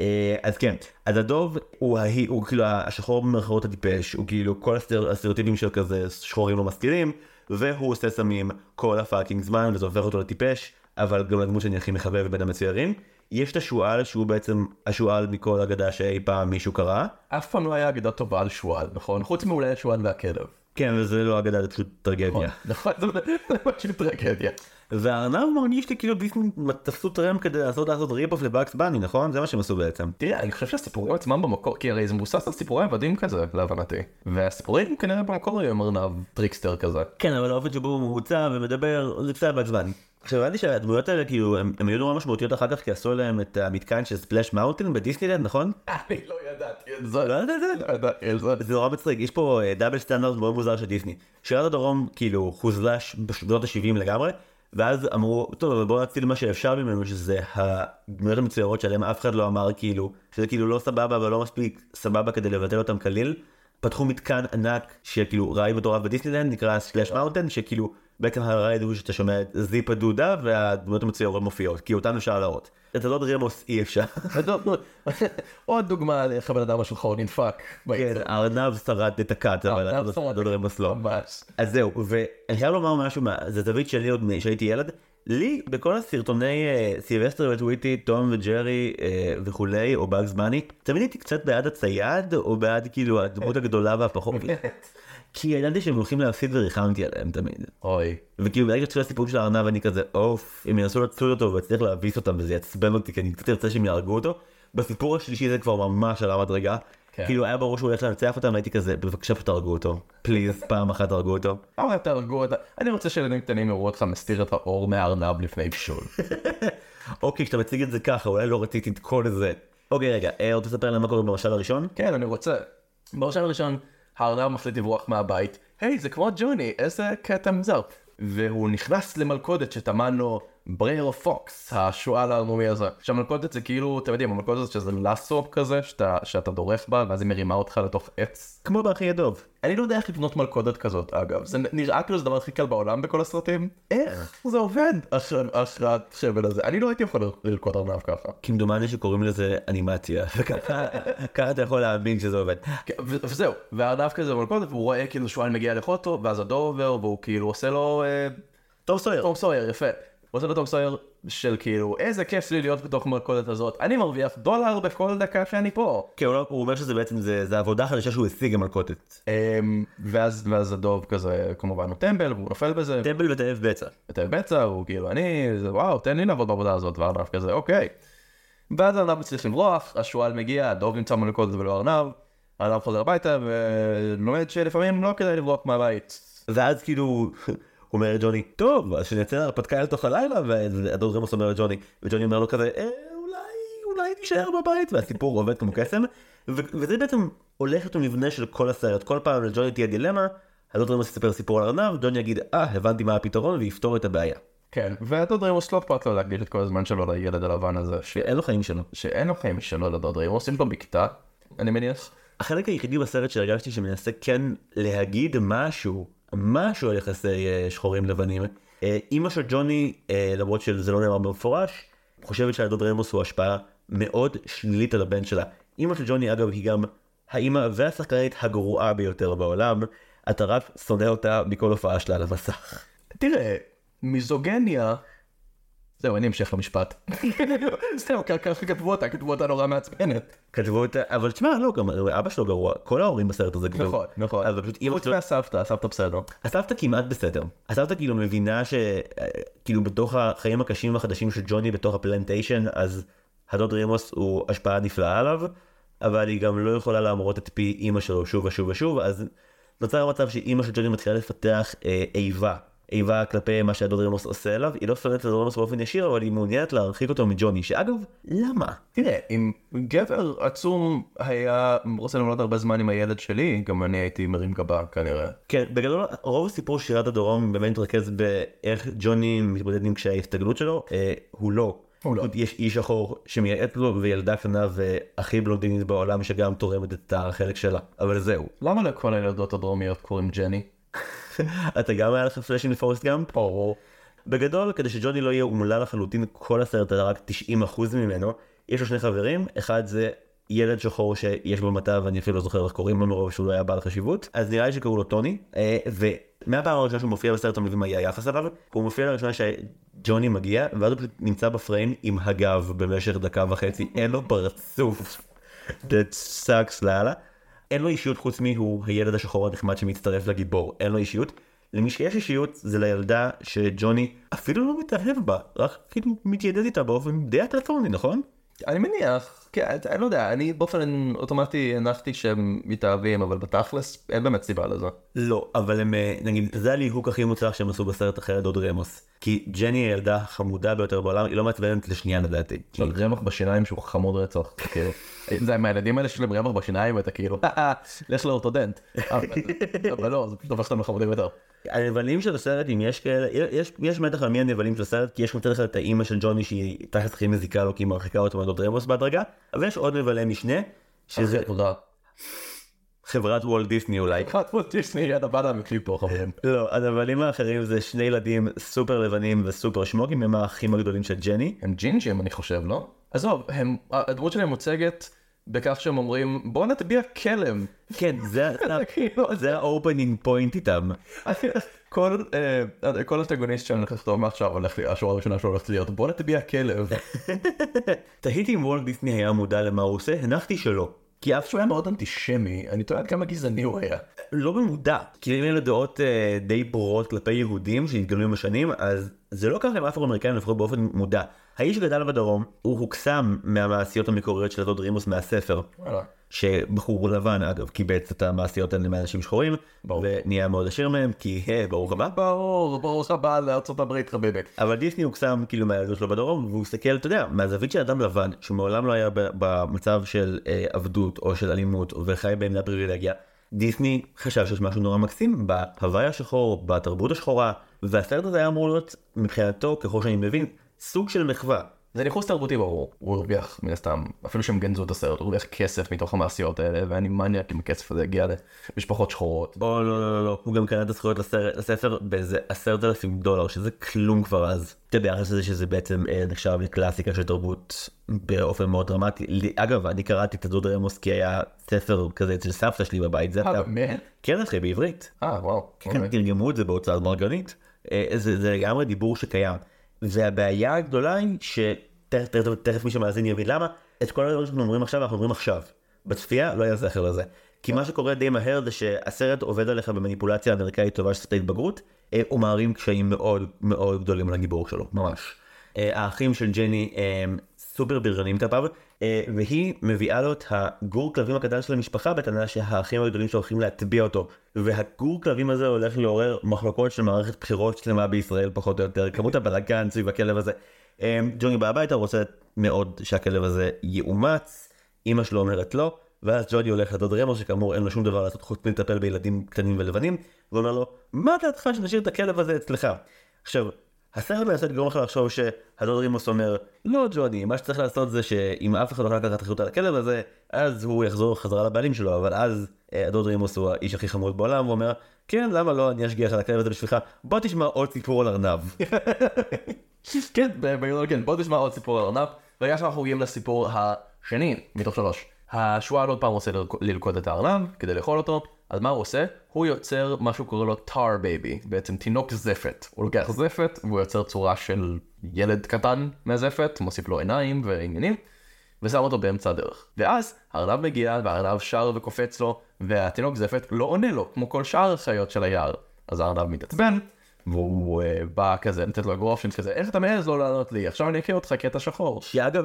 אה, אז כן, אז הדוב הוא ההיא, הוא כאילו השחור במרכאות הטיפש, הוא כאילו כל הסטר- הסטריאוטיפים של כזה שחורים לא משכילים, והוא עושה סמים כל ה fucking זמן וזה הופך אותו לטיפש, אבל גם לדמות שאני הכי מחבב בין המצוירים. יש את השועל שהוא בעצם השועל מכל אגדה שאי פעם מישהו קרא. אף פעם לא היה אגדה טובה על שועל, נכון? חוץ מאולי השועל והכלב. כן, וזה לא אגדה, זה פשוט טרגדיה. נכון, זה זה פשוט טרגדיה. והארנב מרגיש לי כאילו דיסני תפסו טרמפ כדי לעשות לעשות ריפ-אוף לבאקס בני, נכון? זה מה שהם עשו בעצם. תראה, אני חושב שהסיפורים עצמם במקור, כי הרי זה מבוסס על סיפורי עבדים כזה, להבנתי. והסיפורים כנראה במקור היו עם ארנב trickster כזה. כן, אבל האופן שבו הוא מבוצע ומדבר, זה קצת בעצבני. עכשיו הבנתי שהדמויות האלה כאילו הם היו נורא משמעותיות אחר כך כי עשו להם את המתקן של ספלאש מאונטין בדיסנילנד נכון? אני לא ידעתי את זה. לא ידעת את זה? לא ידעתי את זה. זה נורא מצחיק יש פה אה, double standard מאוד מוזר של דיסני. שירת הדרום כאילו חוסלה בשנות ה-70 לגמרי ואז אמרו טוב בואו נציל מה שאפשר ממנו שזה הדמויות המצוירות שעליהם אף אחד לא אמר כאילו שזה כאילו לא סבבה אבל לא מספיק סבבה כדי לבטל אותם כליל. פתחו מתקן ענק שכאילו ride מטורף בדיסנילנד נקרא ספלאש מאונטן שכאילו בעצם ה ride הוא שאתה שומע את Zip-a-Dee-Doo-Dah והדמויות המצוירות מופיעות כי אותן אפשר להראות. את הדוד רימוס אי אפשר. טוב, נו, עוד דוגמה לאיך הבן אדם השחור נדפק. כן, הארנב שרד את ה cut אבל. הדוד רמוס לא. ממש. אז זהו, ואני חייב לומר משהו, זה זווית שלי עוד כשהייתי ילד, לי בכל הסרטוני אה, סילבסטר וטוויטי, תום וג'רי אה, וכולי, או באגס בני, תמיד הייתי קצת בעד הצייד, או בעד כאילו הדמות הגדולה והפחות. כי ידעתי שהם הולכים להפסיד וריחמתי עליהם תמיד. אוי. וכאילו ברגע שהתחיל הסיפור של הארנב אני כזה אוף, הם ינסו לצוד אותו והוא יצליח להביס אותם וזה יעצבן אותי כי אני קצת ארצה שהם יהרגו אותו. בסיפור השלישי זה כבר ממש על המדרגה. כן. כאילו היה ברור שהוא הולך לנצח אותם והייתי כזה בבקשה תהרגו אותו. please פעם אחת תהרגו אותו. אבל תהרגו אותה. אני רוצה שילדים קטנים יראו אותך מסיר את העור מהארנב לפני בישול. אוקיי כשאתה מציג את זה ככה אולי לא רציתי את כל זה. אוקיי רגע, אה, רוצה לספר להם מה קורה במשל הראשון? כן, אני רוצה. בראשון הראשון, הארנב מחליט לברוח מהבית. היי, זה כמו ג'וני, איזה קטע מוזר. והוא נכנס למלכודת שטמן לו Br'er Fox, השועל הערמומי הזה. עכשיו מלכודת זה כאילו, אתם יודעים, המלכודת זה שזה לסו כזה, שאתה, שאתה דורך בה, ואז היא מרימה אותך לתוך עץ. כמו באחי הדוב. אני לא יודע איך לבנות מלכודת כזאת, אגב. זה נראה כאילו זה הדבר הכי קל בעולם בכל הסרטים. איך זה עובד? אחרי השבל הזה. אני לא הייתי יכול ללקוט ארנב ככה. כמדומני שקוראים לזה אנימציה. וככה ככה אתה יכול להאמין שזה עובד. כן, וזהו, והארנב כזה במלכודת, והוא רואה כאילו שועל מגיע לאכול אותו, ואז הדור עובר, והוא כאילו עושה לו... אה, טוב סויר. תום סויר, יפה. הוא עושה לו תום סויר של כאילו, איזה כיף לי להיות בתוך המלכודת הזאת, אני מרוויח דולר בכל דקה שאני פה. כן, הוא לא- אומר שזה בעצם זה זה עבודה חדשה שהוא השיג המלכודת. אמ, ואז, הדוב כזה, כמובן הוא טמבל, והוא נופל בזה, טמבל ותאב בצע. בתל בצע, הוא כאילו, אני, וואו, תן לי לעבוד בעבודה הזאת, והארנב כזה, אוקיי. ואז הארנב מצליח לברוח, השועל מגיע, הדוב נמצא במלכודת ולא הארנב, הארנב חוזר הביתה ולומד שלפעמים לא כדאי לברוח מהבית. ואז כאילו אומר לג'וני טוב אז שנצא להרפתקה לתוך הלילה והדוד רמוס אומר לג'וני וג'וני אומר לו כזה "אה, אולי אולי תישאר בבית והסיפור עובד כמו קסם וזה בעצם הולך להיות המבנה של כל הסרט כל פעם לג'וני תהיה דילמה הדוד רמוס יספר סיפור על ארנב ג'וני יגיד אה הבנתי מה הפתרון ויפתור את הבעיה. כן, והדוד רימוס לא אכפת לו להקדיש את כל הזמן שלו לילד הלבן הזה, ש... אין לו חיים שלו. שאין לו חיים משלו לדוד רימוס, יש לו בקתה, אני מניח. החלק היחידי בסרט שהרגשתי שמנסה כן להגיד משהו, משהו על יחסי אה, שחורים לבנים. אה, אימא של ג'וני, אה, למרות שזה לא נאמר במפורש, חושבת שהדוד רמוס הוא השפעה מאוד שלילית על הבן שלה. אימא של ג'וני אגב היא גם האימא והשחקנית הגרועה ביותר בעולם. אתה רק שונא אותה מכל הופעה שלה על המסך. תראה, מיזוגניה... זהו, אני אמשיך למשפט. זהו, ככה כתבו אותה, כתבו אותה נורא מעצבנת. כתבו אותה, אבל תשמע, לא, גם אבא שלו גרוע, כל ההורים בסרט הזה גרוע. נכון, נכון. אבל פשוט אימא חוץ שלו... מהסבתא, הסבתא בסדר. הסבתא כמעט בסדר. הסבתא כאילו מבינה שכאילו בתוך החיים הקשים והחדשים של ג'וני בתוך הפלנטיישן אז הדוד רימוס הוא השפעה נפלאה עליו אבל היא גם לא יכולה להמרות את פי אימא שלו שוב ושוב ושוב אז נוצר מצב שאימא של ג'וני מתחילה לפתח אה, איבה. איבה כלפי מה שהדוד רימוס עושה אליו, היא לא שונאת את הדוד רימוס באופן ישיר, אבל היא מעוניינת להרחיק אותו מג'וני, שאגב, למה? תראה, אם גבר עצום היה רוצה למלות הרבה זמן עם הילד שלי, גם אני הייתי מרים גבה כנראה. כן, בגדול רוב הסיפור שירת הדרום באמת מתרכז באיך ג'וני מתמודד עם קשיי ההסתגלות שלו, אה, הוא לא. הוא לא. יש איש שחור שמייעץ לו וילדה קטנה והכי בלונדינית בעולם שגם תורמת את החלק שלה, אבל זהו. למה לכל הילדות הדרומיות קוראים ג'ני? אתה גם היה לך פלאשים לפורסט גאמפ? ברור. בגדול, כדי שג'וני לא יהיה אומלל לחלוטין כל הסרט, אלא רק 90% ממנו, יש לו שני חברים, אחד זה ילד שחור שיש בו מטע ואני אפילו לא זוכר איך קוראים לו מרוב שהוא לא היה בעל חשיבות, אז נראה לי שקראו לו טוני, אה, ומהפעם הראשונה שהוא מופיע בסרט המבין מה יהיה היחס אליו, הוא מופיע לראשונה שג'וני מגיע, ואז הוא פשוט נמצא בפריים עם הגב במשך דקה וחצי, אין לו פרצוף. That sucks לאללה. אין לו אישיות חוץ מהוא הילד השחור הנחמד שמצטרף לגיבור, אין לו אישיות. למי שיש אישיות זה לילדה שג'וני אפילו לא מתאהב בה, רק כאילו מתיידד איתה באופן די אטרקטורני, נכון? אני מניח, כן, אני לא יודע, אני באופן אוטומטי הנחתי שהם מתאהבים, אבל בתכלס אין באמת סיבה לזה. לא, אבל הם, אה, נגיד, זה הליהוק הכי מוצלח שהם עשו בסרט אחרת דוד רמוס. כי ג'ני היא הילדה החמודה ביותר בעולם, היא לא מעצבנת לשנייה לדעתי. יש לו רמח בשיניים שהוא חמוד רצח, כאילו. זה עם הילדים האלה שיש להם רמח בשיניים ואתה כאילו, לך לאורתודנט. אבל- אבל לא, זה פשוט הופך אותם לחמודים יותר. הנבלים של הסרט, אם יש כאלה, יש, יש מתח על מי הנבלים של הסרט, כי יש מצד אחד את האימא של ג'וני שהיא תחת הכי מזיקה לו כי היא מרחיקה אותו מהדוד רמוס בהדרגה, אבל יש עוד נבלי משנה, שזה תודה. חברת וולט דיסני אולי. חטפות דיסני יד הבאדה מקליפ פה חברים. לא, הנבלים האחרים זה שני ילדים סופר לבנים וסופר שמוגים, הם האחים הגדולים של ג'ני. הם ג'ינג'ים אני חושב, לא? עזוב, הדמות שלהם מוצגת בכך שהם אומרים בוא נטביע כלב. כן, זה, זה, כאילו, זה ה opening point איתם. כל אה, כל אנטגוניסט שאני הולך לכתוב מעכשיו הולך לי השורה הראשונה שלו הולכת להיות בוא נטביע כלב. תהיתי אם וולט דיסני היה מודע למה הוא עושה, הנחתי שלא. כי אף שהוא היה מאוד אנטישמי, אני תוהה עד כמה גזעני הוא היה. לא במודע, כי אם אלה דעות אה, די ברורות כלפי יהודים שהתגלו עם השנים, אז זה לא קרה עם אפרו-אמריקאים לפחות באופן מודע. האיש גדל בדרום, הוא הוקסם מהמעשיות המקוריות של הדוד רימוס מהספר. וואלה. שבחור לבן אגב קיבץ את המעשיות האלה מאנשים שחורים, ברור. ונהיה מאוד עשיר מהם, כי אה, ברוך הבא. ברור, הבא לארצות הברית חביבי. אבל דיסני הוקסם כאילו מהילדות שלו בדרום, והוא הסתכל, אתה יודע, מהזווית של אדם לבן, שמעולם לא היה במצב של אה, עבדות או של אלימות, וחי בעמדת פריבילגיה. דיסני חשב שיש משהו נורא מקסים בהוואי השחור, בתרבות השחורה, והסרט הזה היה אמור להיות, מבחינתו, ככל שאני מבין, סוג של מחווה. זה ניחוס תרבותי ברור, הוא הרוויח מן הסתם, אפילו שהם גנזו את הסרט, הוא הרוויח כסף מתוך המעשיות האלה, ואני מניאק אם הכסף הזה הגיע למשפחות שחורות. או לא לא לא לא, הוא גם קנה את הזכויות לספר באיזה עשרת אלפים דולר, שזה כלום כבר אז. אתה יודע, ביחס לזה שזה בעצם אה, נחשב לקלאסיקה של תרבות באופן מאוד דרמטי. אגב, אני קראתי את הדוד רמוס כי היה ספר כזה אצל סבתא שלי בבית, זה אה. באמת? כן אחי, בעברית. אה, וואו. כן, אוקיי. תרגמו את זה בהוצאת מרגנית. אה, זה זה לגמרי דיבור שקיים. והבעיה הגדולה היא שתכף תכף- תכף מי שמאזין יבין למה, את כל הדברים שאנחנו אומרים עכשיו אנחנו אומרים עכשיו. בצפייה לא היה זכר לזה. כי מה שקורה די מהר זה שהסרט עובד עליך במניפולציה אמריקאית טובה של סרטי התבגרות, אה, הוא מערים קשיים מאוד מאוד גדולים על הגיבור שלו, ממש. אה, האחים של ג'ני הם סופר בריונים כלפיו, אה, והיא מביאה לו את הגור כלבים הקטן של המשפחה בטענה שהאחים הגדולים שלו הולכים להטביע אותו, והגור כלבים הזה הולך לעורר מחלוקות של מערכת בחירות שלמה בישראל פחות או יותר, כמות הבלאגן סביב הכלב הזה. אה, ג'וני בא הביתה, רוצה מאוד שהכלב הזה יאומץ, אמא שלו אומרת לא, ואז ג'וני הולך לדוד רמוס שכאמור אין לו שום דבר לעשות חוץ מלטפל בילדים קטנים ולבנים, ואומר לו, מה דעתך שנשאיר את הכלב הזה אצלך? עכשיו, הסרט מנסה לגרום לך לחשוב שהדוד רימוס אומר, לא ג'וני, מה שצריך לעשות זה שאם אף אחד לא לקחת אחריות על הכלב הזה, אז הוא יחזור חזרה לבעלים שלו, אבל אז אה, הדוד רימוס הוא האיש הכי חמוד בעולם, הוא אומר, כן, למה לא, אני אשגיח על הכלב הזה בשבילך, בוא תשמע עוד סיפור על ארנב. כן, בגדול כן, בוא תשמע עוד סיפור על ארנב. ברגע שאנחנו מגיעים לסיפור השני מתוך שלוש. השועל עוד פעם רוצה ללכ- ללכוד את הארנב כדי לאכול אותו, אז מה הוא עושה? הוא יוצר מה שהוא קורא לו tar baby, בעצם תינוק זפת. הוא לוקח זפת והוא יוצר צורה של ילד קטן מהזפת, מוסיף לו עיניים ועניינים, ושם אותו באמצע הדרך. ואז הארנב מגיע והארנב שר וקופץ לו, והתינוק זפת לא עונה לו, כמו כל שאר החיות של היער. אז הארנב מתעצבן, והוא uh, בא כזה לתת לו אגרוף של כזה, איך אתה מעז לא לענות לי? עכשיו אני אקריא אותך קטע שחור. שאגב,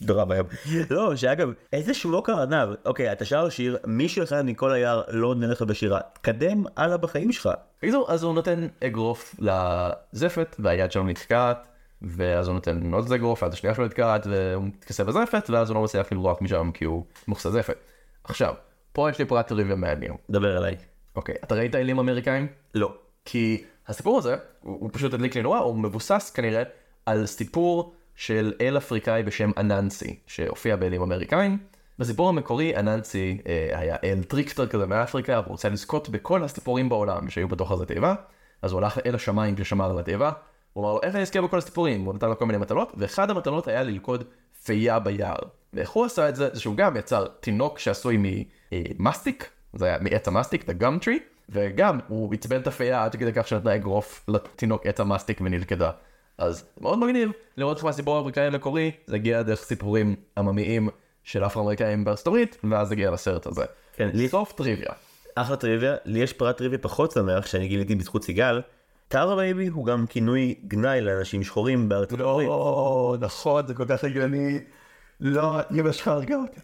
נורא ואיום. לא, שאגב, איזה שמוק הארנב. אוקיי, אתה שר שיר, מישהו אחד מכל היער לא עונה לך בשירה. תקדם הלאה בחיים שלך. בקיצור, אז הוא נותן אגרוף לזפת, והיד שלו נתקעת, ואז הוא נותן עוד אגרוף, והיד השנייה שלו נתקעת, והוא מתכסה בזפת, ואז הוא לא מצליח לברוח משם כי הוא מוכסה זפת. עכשיו, פה יש לי פרט טריוויה מעניין. דבר אליי. אוקיי, אתה ראית אלים אמריקאים? לא. כי הסיפור הזה, הוא, הוא פשוט הדליק לי נורא, הוא מבוסס כנראה על סיפור של אל אפריקאי בשם אננסי, שהופיע באלים אמריקאים. בסיפור המקורי אננסי אה, היה אל trickster כזה מאפריקה, והוא רוצה לזכות בכל הסיפורים בעולם שהיו בתוך איזה תיבה, אז הוא הלך אל השמיים ששמר על התיבה, הוא אמר לו איך אני אזכה בכל הסיפורים, הוא נתן לו כל מיני מטלות, ואחד המטלות היה ללכוד פייה ביער. ואיך הוא עשה את זה, זה שהוא גם יצר תינוק שעשוי ממסטיק, זה היה מעץ המסטיק, the gum tree, וגם הוא עצבן את הפייה עד כדי כך שנתנה אגרוף לתינוק עץ המסטיק ונלכדה. אז זה מאוד מגניב לראות איך מהסיפור האמריקאי המקורי זה הגיע דרך סיפורים עממיים של אפרו-אמריקאים בארצות הברית ואז הגיע לסרט הזה. כן, לי סוף טריוויה. אחלה טריוויה, לי יש פרט טריוויה פחות שמח שאני גיליתי בזכות סיגל. tar baby הוא גם כינוי גנאי לאנשים שחורים בארצות הברית. לא, נכון, זה כל כך הגיוני. לא, אמא שלך הרגה אותי.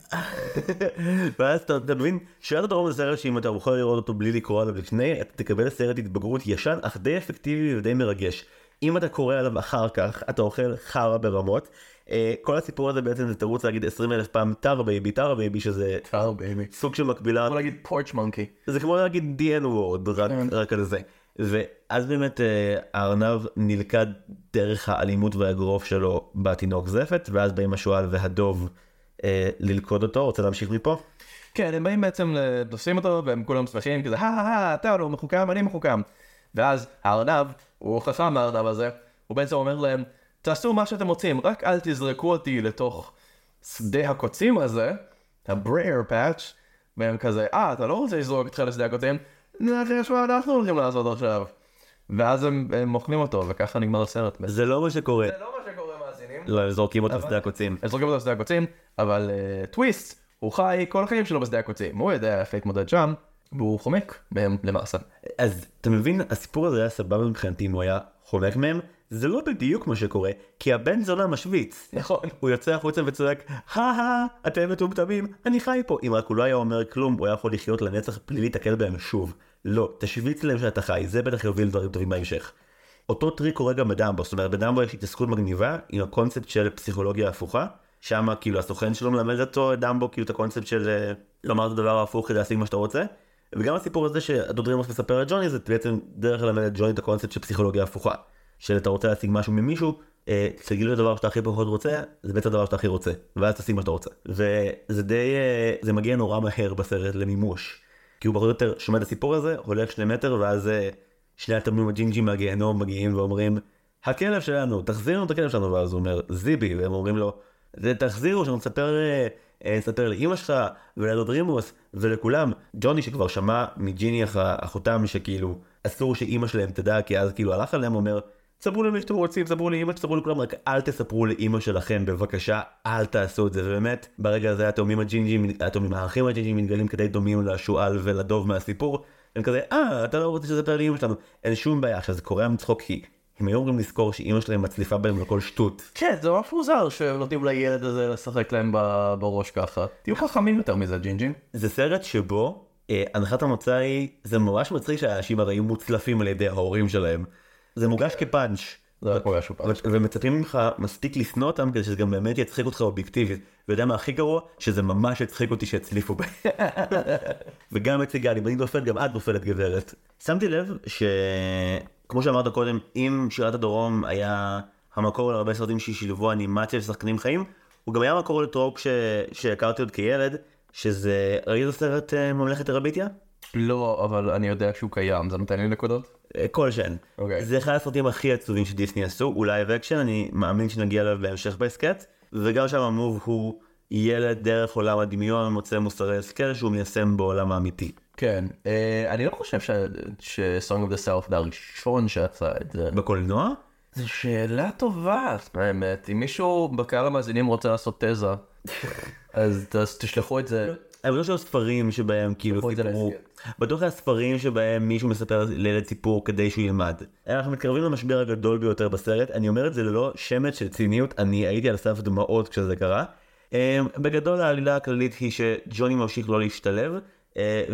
ואז אתה, מבין, שירת הדרום זה סרט שאם אתה בוחר לראות אותו בלי לקרוא עליו לפני, אתה תקבל סרט התבגרות ישן אך די אפקטיבי ודי מרגש. אם אתה קורא עליו אחר כך, אתה אוכל חרא ברמות. אה, כל הסיפור הזה בעצם זה תירוץ להגיד 20 אלף פעם tar baby, tar baby שזה tar baby. סוג של מקבילה, בוא נגיד porch monkey. זה כמו להגיד the N word, רק, כן. רק על זה. ואז באמת אה, הארנב נלכד דרך האלימות והאגרוף שלו בתינוק זפת, ואז באים השועל והדוב אה, ללכוד אותו, רוצה להמשיך מפה? כן, הם באים בעצם לשים אותו והם כולם שמחים כזה, הא הא, אתה לא מחוכם, אני מחוכם. ואז הארנב, הוא חכם הארנב הזה, הוא בעצם אומר להם, תעשו מה שאתם רוצים, רק אל תזרקו אותי לתוך שדה הקוצים הזה, הברייר פאץ', והם כזה, אה, אתה לא רוצה לזרוק אותך לשדה הקוצים? נחש מה אנחנו הולכים לעשות עכשיו. ואז הם, הם אוכלים אותו, וככה נגמר הסרט. זה לא מה שקורה. זה לא מה שקורה מאזינים. לא, הם זורקים אותו שדה הקוצים. אז זורקים אותו לשדה הקוצים, אבל uh, טוויסט הוא חי כל החיים שלו בשדה הקוצים, הוא יודע איך להתמודד שם, והוא חומק מהם למעשה. אז אתה מבין, הסיפור הזה היה סבבה מבחינתי אם הוא היה חומק מהם, זה לא בדיוק מה שקורה, כי הבן זונה משוויץ. נכון. הוא יוצא החוצה וצועק, הא אתם מטומטמים, אני חי פה. אם רק הוא לא היה אומר כלום, הוא היה יכול לחיות לנצח בלי להתקל בהם שוב. לא, תשוויץ להם שאתה חי, זה בטח יוביל דברים טובים בהמשך. אותו טריק קורה גם בדמבו, זאת אומרת בדמבו יש התעסקות מגניבה עם הקונספט של פסיכולוגיה הפוכה, שם כאילו הסוכן שלו מלמד אותו דמבו כאילו את הקונספט של אה, לומר את הדבר ההפוך כדי להשיג מה שאתה רוצה. וגם הסיפור הזה שהדוד רימוס מספר לג'וני זה בעצם דרך ללמד את ג'וני את הקונספט של פסיכולוגיה הפוכה. של אתה רוצה להשיג משהו ממישהו, אה, תגיד לו את הדבר שאתה הכי פחות רוצה, זה בעצם הדבר שאתה הכי רוצה, ואז תשיג מה שאתה רוצה. וזה די, אה, זה מגיע נורא מהר בסרט למימוש. כי הוא פחות או יותר שומע את הסיפור הזה, הולך שני מטר, ואז אה, שני התמנום הג'ינג'ים מהגיהנום מגיעים ואומרים, הכלב שלנו, תחזיר לנו את הכלב שלנו, ואז הוא אומר, זיבי, והם אומרים לו, "זה תחזירו, שאני מספר, אה, נספר לאימא שלך, ולדוד רימוס, ולכולם. ג'וני שכבר שמע מג'יני אח- אחותם שכאילו, אסור שאימא שלהם תדע, כי אז כאילו הלך עליהם, אומר, ספרו למי שאתם רוצים, ספרו לאמא, ספרו לכולם, רק אל תספרו לאמא שלכם, בבקשה, אל תעשו את זה, ובאמת, ברגע הזה התאומים הג'ינג'ים, התאומים האחים הג'ינג'ים מתגלים כדי דומים לשועל ולדוב מהסיפור, הם כזה, אה, אתה לא רוצה שתספר לאמא שלנו, אין שום בעיה, עכשיו זה קורה מצחוק כי הם היו אמורים לזכור שאמא שלהם מצליפה בהם לכל שטות. כן, זה ממש מוזר שנותנים לילד הזה לשחק להם בראש ככה. תהיו חכמים יותר מזה, ג'ינג'ים. זה סרט שבו אה, הנחת המוצא היא, זה ממש מצחיק שהאנשים הרי היו מוצלפים על ידי ההורים שלהם. זה מוגש כפאנץ'. זה רק פעם. ו- ומצפים ממך מספיק לשנוא אותם כדי שזה גם באמת יצחיק אותך אובייקטיבית. ויודע מה הכי גרוע? שזה ממש יצחיק אותי שהצליפו בהם. וגם את סיגל, אם אני נופל גם את נופלת גברת. שמתי לב שכמו שאמרת קודם, אם שירת הדרום היה המקור להרבה סרטים ששילבו אנימציה ושחקנים חיים, הוא גם היה מקור לטרופ ש... שהכרתי עוד כילד, שזה, ראית את הסרט אה, ממלכת טרביטיה? לא, אבל אני יודע שהוא קיים, זה נותן לי נקודות? אה, כלשהן. אוקיי. זה אחד הסרטים הכי עצובים שדיסני עשו, אולי live action, אני מאמין שנגיע אליו בהמשך בהסכת, וגם שם המוב הוא ילד דרך עולם הדמיון מוצא מוסרי השכל שהוא מיישם בעולם האמיתי. כן, אה, אני לא חושב ש- ש-Song of the South זה הראשון שעשה את זה. בקולנוע? זו שאלה טובה, האמת. אם מישהו בקהל המאזינים רוצה לעשות תזה, אז תשלחו את זה. אני חושב שהיו ספרים שבהם כאילו סיפרו. בטוח היה ספרים שבהם מישהו מספר לילד סיפור כדי שהוא ילמד. אנחנו מתקרבים למשבר הגדול ביותר בסרט, אני אומר את זה ללא שמץ של ציניות, אני הייתי על סף דמעות כשזה קרה. אמ, בגדול העלילה הכללית היא שג'וני ממשיך לא להשתלב, אה,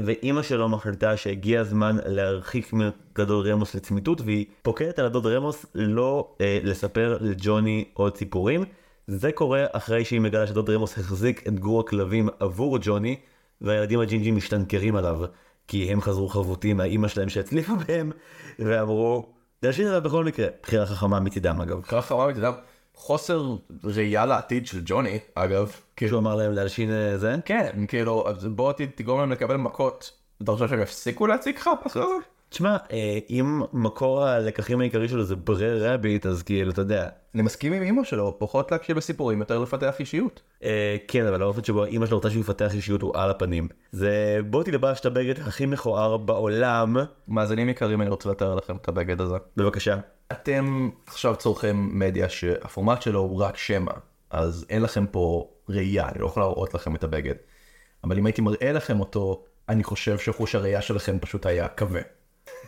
ואימא שלו מחליטה שהגיע הזמן להרחיק מדוד רמוס לצמיתות, והיא פוקדת על הדוד רמוס לא אה, לספר לג'וני עוד סיפורים. זה קורה אחרי שהיא מגלה שדוד רמוס החזיק את גור הכלבים עבור ג'וני, והילדים הג'ינג'ים משתנקרים עליו, כי הם חזרו חבוטים מהאימא שלהם שהצליפה בהם, ואמרו, להשאיר עליו בכל מקרה. בחירה חכמה מצידם אגב. אמרתי, אתה יודע, חוסר ראייה לעתיד של ג'וני, אגב. שהוא אמר להם להלשין אה, זה? כן, כאילו, בוא תגרום להם לקבל מכות. אתה חושב שהם יפסיקו להציג לך אחרי זה? תשמע, אה, אם מקור הלקחים העיקרי שלו זה ברר רביט, אז כאילו, אתה יודע. אני מסכים עם אמא שלו, פחות להקשיב לסיפורים, יותר לפתח אישיות. אה, כן, אבל האופן שבו אמא שלו רוצה שהוא יפתח אישיות הוא על הפנים. זה בוא תלבש את הבגד הכי מכוער בעולם, מאזינים יקרים, אני רוצה לתאר לכם את הבגד הזה. בבקשה. אתם עכשיו צורכים מדיה שהפורמט שלו הוא רק שמע, אז אין לכם פה ראייה, אני לא יכול להראות לכם את הבגד. אבל אם הייתי מראה לכם אותו, אני חושב שחוש הראייה שלכם פשוט היה כבה.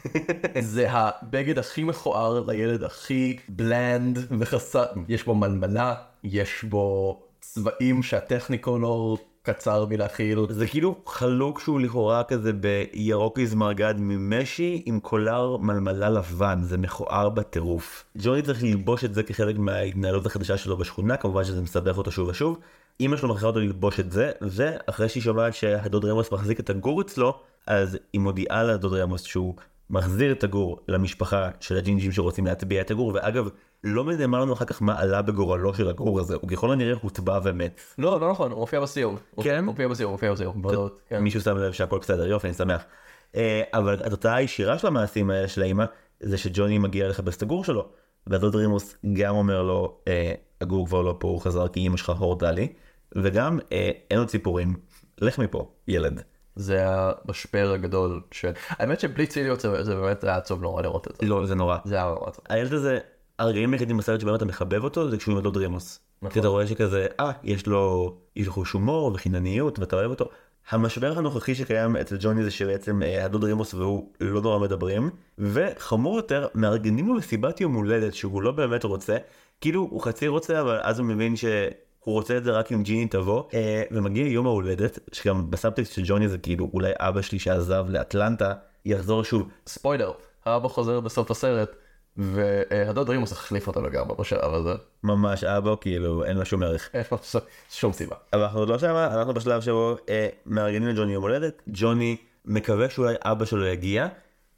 זה הבגד הכי מכוער לילד הכי בלנד וחסר, יש בו מלמלה, יש בו צבעים שהטכניקולור קצר מלהכיל. זה כאילו חלוק שהוא לכאורה כזה בירוק איזמרגד ממשי עם קולר מלמלה לבן, זה מכוער בטירוף. ג'וני צריך ללבוש את זה כחלק מההתנהלות החדשה שלו בשכונה, כמובן שזה מסבך אותו שוב ושוב. אמא שלו מכריחה אותו ללבוש את זה, ואחרי שהיא שומעת שהדוד רמוס מחזיק את הגור אצלו, אז היא מודיעה לדוד רמוס שהוא מחזיר את הגור למשפחה של הג'ינג'ים שרוצים להטביע את הגור, ואגב, לא נאמר לנו אחר כך מה עלה בגורלו של הגור הזה, הוא ככל הנראה הוטבע ומת. לא, לא נכון, הוא מופיע בסיום. הוא- כן? הוא מופיע בסיום, הוא בסיום. בוודאות, כן. מישהו שם לב שהכל בסדר, יופי, אני שמח. אה, אבל התוצאה הישירה של המעשים האלה של האמא, זה שג'וני מגיע לחפש את הגור שלו. והדוד רימוס גם אומר לו, אה, הגור כבר לא פה, הוא חזר כי אמא שלך הורתה לי. וגם, אה, אין עוד סיפורים, לך מפה, ילד. זה המשבר הגדול של... האמת שבלי ציניות זה זה באמת היה עצוב נורא לראות את זה. לא, זה נורא. זה היה נורא עצוב. הילד הזה, הרגעים היחידים בסרט שבאמת אתה מחבב אותו, זה כשהוא עם הדוד רימוס. נכון. כי אתה רואה שכזה, אה, יש לו, יש לו חוש הומור וחינניות ואתה אוהב אותו. המשבר הנוכחי שקיים אצל ג'וני זה שבעצם אה, הדוד רימוס והוא לא נורא מדברים, וחמור יותר, מארגנים לו מסיבת יום הולדת שהוא לא באמת רוצה, כאילו הוא חצי רוצה אבל אז הוא מבין ש... הוא רוצה את זה רק אם ג'יני תבוא, אה, ומגיע יום ההולדת, שגם בסאבטקסט של ג'וני זה כאילו אולי אבא שלי שעזב לאטלנטה, יחזור שוב. ספוילר, האבא חוזר בסוף הסרט, והדוד רימוס החליף אותו לגמרי בשלב הזה. ממש אבא, כאילו אין לו שום ערך. אין לו שום סיבה. אבל אנחנו עוד לא שמה, אנחנו בשלב שבו אה, מארגנים לג'וני יום הולדת, ג'וני מקווה שאולי אבא שלו יגיע,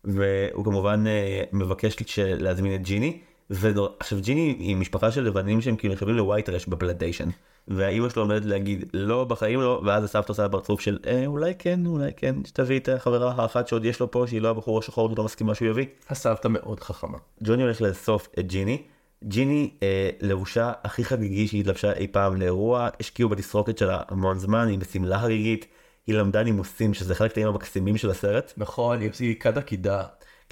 והוא כמובן אה, מבקש להזמין את ג'יני, ועכשיו ג'יני היא משפחה של לבנים שהם כאילו נחשבים לווייט רש בפלנטיישן, והאימא שלו עומדת להגיד לא בחיים לא, ואז הסבתא עושה פרצוף של אה, אולי כן, אולי כן, שתביא את החברה האחת שעוד יש לו פה, שהיא לא הבחור השחור ולא מסכימה שהוא יביא. הסבתא מאוד חכמה. ג'וני הולך לאסוף את ג'יני. ג'יני אה, לבושה הכי חגיגי שהיא התלבשה אי פעם לאירוע, השקיעו בתסרוקת שלה המון זמן, היא בשמלה חגיגית, היא למדה נימוסים שזה אחד הקטעים המקסימים של הסרט. נכון, היא- כד עקידה.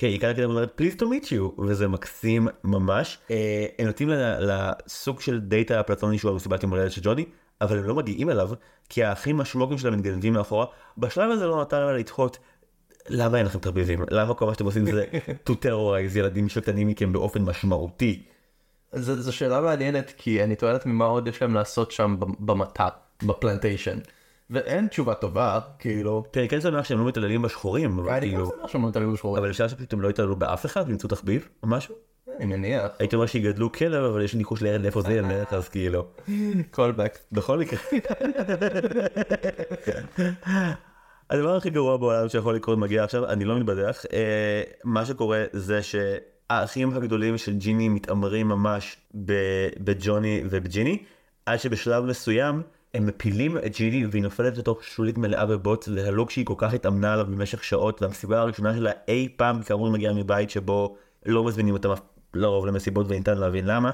כן, היא כאן כדי אומרת please to meet you, וזה מקסים ממש. אה, הם נותנים לסוג של דייט הפלטוני שהוא המסיבת יום הולדת של ג'וני, אבל הם לא מגיעים אליו, כי האחים השמוקים שלה מתגנבים מאחורה. בשלב הזה לא נותר לה לדחות. למה אין לכם תרביבים? למה כל מה שאתם עושים זה to terrorize ילדים שקטנים מכם באופן משמעותי? זו שאלה מעניינת, כי אני תוהה לעצמי מה עוד יש להם לעשות שם ב- במטע, בפלנטיישן. ואין תשובה טובה, כאילו... תראה, כן שמח שהם לא מתעללים בשחורים, אבל אני כאילו... גם שמח שהם לא מתעלמים בשחורים. אבל אפשר שפתאום לא יתעללו באף אחד וימצאו תחביב או משהו? אני מניח. הייתי אומר שיגדלו כלב אבל יש ניחוש ליד לאיפה זה ילך אז כאילו. קולבק. בכל מקרה. הדבר הכי גרוע בעולם שיכול לקרות מגיע עכשיו, אני לא מתבדח. אה, מה שקורה זה שהאחים הגדולים של ג'יני מתעמרים ממש בג'וני ובג'יני, עד שבשלב מסוים הם מפילים את ג'יני והיא נופלת לתוך שלולית מלאה בבוץ, והלוק שהיא כל כך התאמנה עליו במשך שעות, והמסיבה הראשונה שלה אי פעם, כאמור מגיעה מבית שבו לא מזמינים אותם לרוב למסיבות וניתן להבין למה.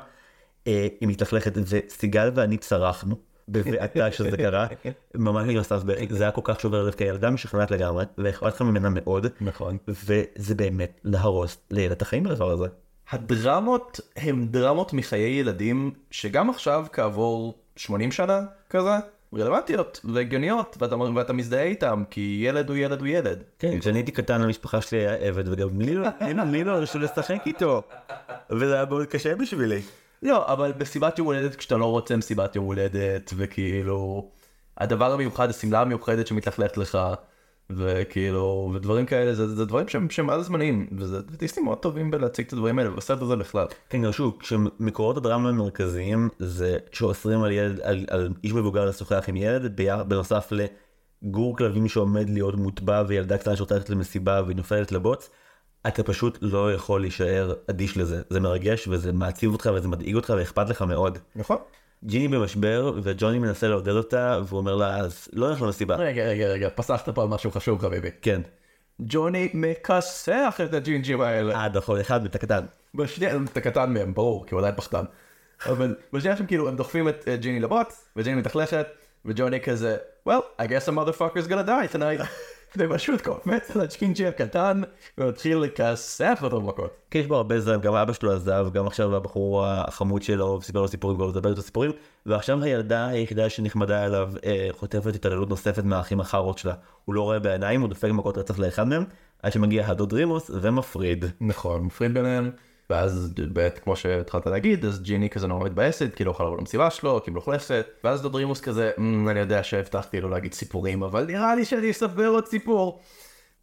אה, היא מתלכלכת וסיגל ואני צרחנו בבעתה שזה קרה ממש עם הסף בערך זה היה כל כך שובר לב כי הילדה משכנעת לגמרי ואכפת לך ממנה מאוד נכון. וזה באמת להרוס לילד את החיים בדבר הזה. הדרמות הם דרמות מחיי ילדים שגם עכשיו כעבור 80 שנה כזה רלוונטיות והגיוניות ואתה, ואתה מזדהה איתם כי ילד הוא ילד הוא ילד. כן כשאני הייתי קטן המשפחה שלי היה עבד וגם לי לא לי לא הרשו לשחק איתו וזה היה מאוד קשה בשבילי. לא אבל מסיבת יום הולדת כשאתה לא רוצה מסיבת יום הולדת וכאילו הדבר המיוחד השמלה המיוחדת שמתלכלכת לך וכאילו ודברים כאלה זה, זה דברים שהם שהם על זמניים וזה דיסני מאוד טובים בלהציג את הדברים האלה בסרט הזה בכלל. כן גם שוב כשמקורות הדרמה המרכזיים זה שאוסרים על ילד על, על איש מבוגר לשוחח עם ילד ביח- בנוסף לגור כלבים שעומד להיות מוטבע וילדה קטנה שרוצה ללכת למסיבה והיא נופלת לבוץ. אתה פשוט לא יכול להישאר אדיש לזה זה מרגש וזה מעציב אותך וזה מדאיג אותך ואכפת לך מאוד. נכון. ג'יני במשבר וג'וני מנסה לעודד אותה והוא אומר לה אז לא הולך למסיבה. רגע רגע רגע פסחת פה על משהו חשוב חביבי. כן. ג'וני מכסח את הג'ינג'ים האלה. אה נכון אחד אתה קטן. בשנייה, אתה קטן מהם, ברור, כי הוא עדיין פחדן. אבל בשנייה שהם כאילו, הם דוחפים את אה, ג'יני לבוץ, וג'יני מתלכלכת, וג'וני כזה, well, I guess a motherfucker's gonna die tonight. ופשוט קופץ על הג'ינג'י הקטן, ומתחיל לכסח אותו במכות. כן, יש בו הרבה זמן, גם אבא שלו עזב, גם עכשיו הבחור החמוד שלו סיפר לו סיפורים, כבר מדבר איתו סיפורים, ועכשיו הילדה היחידה שנחמדה אליו אה, חוטפת התעללות נוספת מהאחים החארות שלה. הוא לא רואה בעיניים, הוא דופק מכות רצח לאחד מהם, עד שמגיע הדוד רימוס ומפריד. נכון, מפריד ביניהם. ואז באמת, כמו שהתחלת להגיד, אז ג'יני כזה נורא מתבאסת, כי לא יכולה לבוא למסיבה שלו, כי היא מלוכלסת, ואז דודרימוס כזה, "אמ, אני יודע שהבטחתי לו להגיד סיפורים, אבל נראה לי שאני אספר עוד סיפור.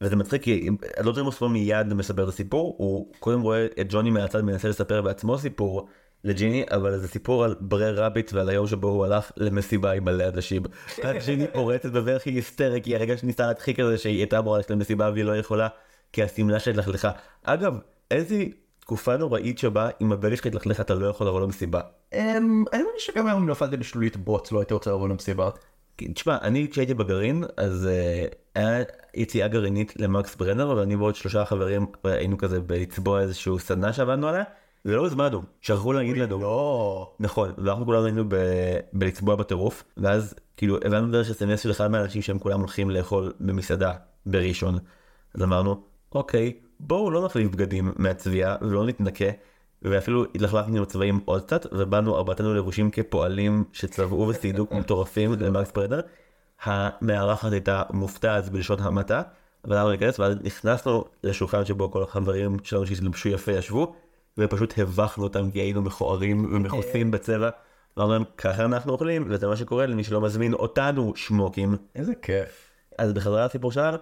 וזה מצחיק כי הדוד רימוס לא מיד מספר את הסיפור, הוא קודם רואה את ג'וני מהצד מנסה לספר בעצמו סיפור לג'יני, אבל זה סיפור על ברי רביט ועל היום שבו הוא הלך למסיבה עם מלא אנשים. רק ג'יני פורצת בבכי היסטרי, כי הרגע שניסה להדחיק את זה שהיא הייתה אמורה ללכת למסיבה והיא לא יכולה, כי השמלה שלה התלכלכה. אגב, איזה תקופה נוראית שבה אם הבן שלך התלכלך אתה לא יכול לבוא למסיבה. אמ, אני מרגיש שגם היום נפלתי בשלולית בוץ לא הייתי רוצה לבוא למסיבה. כי, תשמע, אני כשהייתי בגרעין, אז uh, היה יציאה גרעינית למקס ברנר, ואני ועוד שלושה חברים היינו כזה בלצבוע איזשהו סדנה שעבדנו עליה, ולא הזמנו, שכחו להגיד לנו. לא. נכון, ואנחנו כולנו היינו. בלצבוע בטירוף, ואז כאילו הבנו דרך אסמס של אחד מהאנשים שהם כולם הולכים לאכול במסעדה בראשון. אז אמרנו, אוקיי, בואו לא נחליף בגדים מהצביעה ולא נתנקה, ואפילו התלכלכנו עם הצבעים עוד קצת, ובאנו ארבעתנו לבושים כפועלים שצבעו וסיידו מטורפים למקס פרדר. המארחת הייתה מופתעת בלשון המעטה, ולמה להיכנס, ואז נכנסנו לשולחן שבו כל החברים שלנו שהתלבשו יפה ישבו, ופשוט הבכנו אותם כי היינו מכוערים ומכוסים בצבע. ואמרנו להם, ככה אנחנו אוכלים, וזה מה שקורה למי שלא מזמין אותנו שמוקים. איזה כיף. אז בחזרה לסיפור שלנו,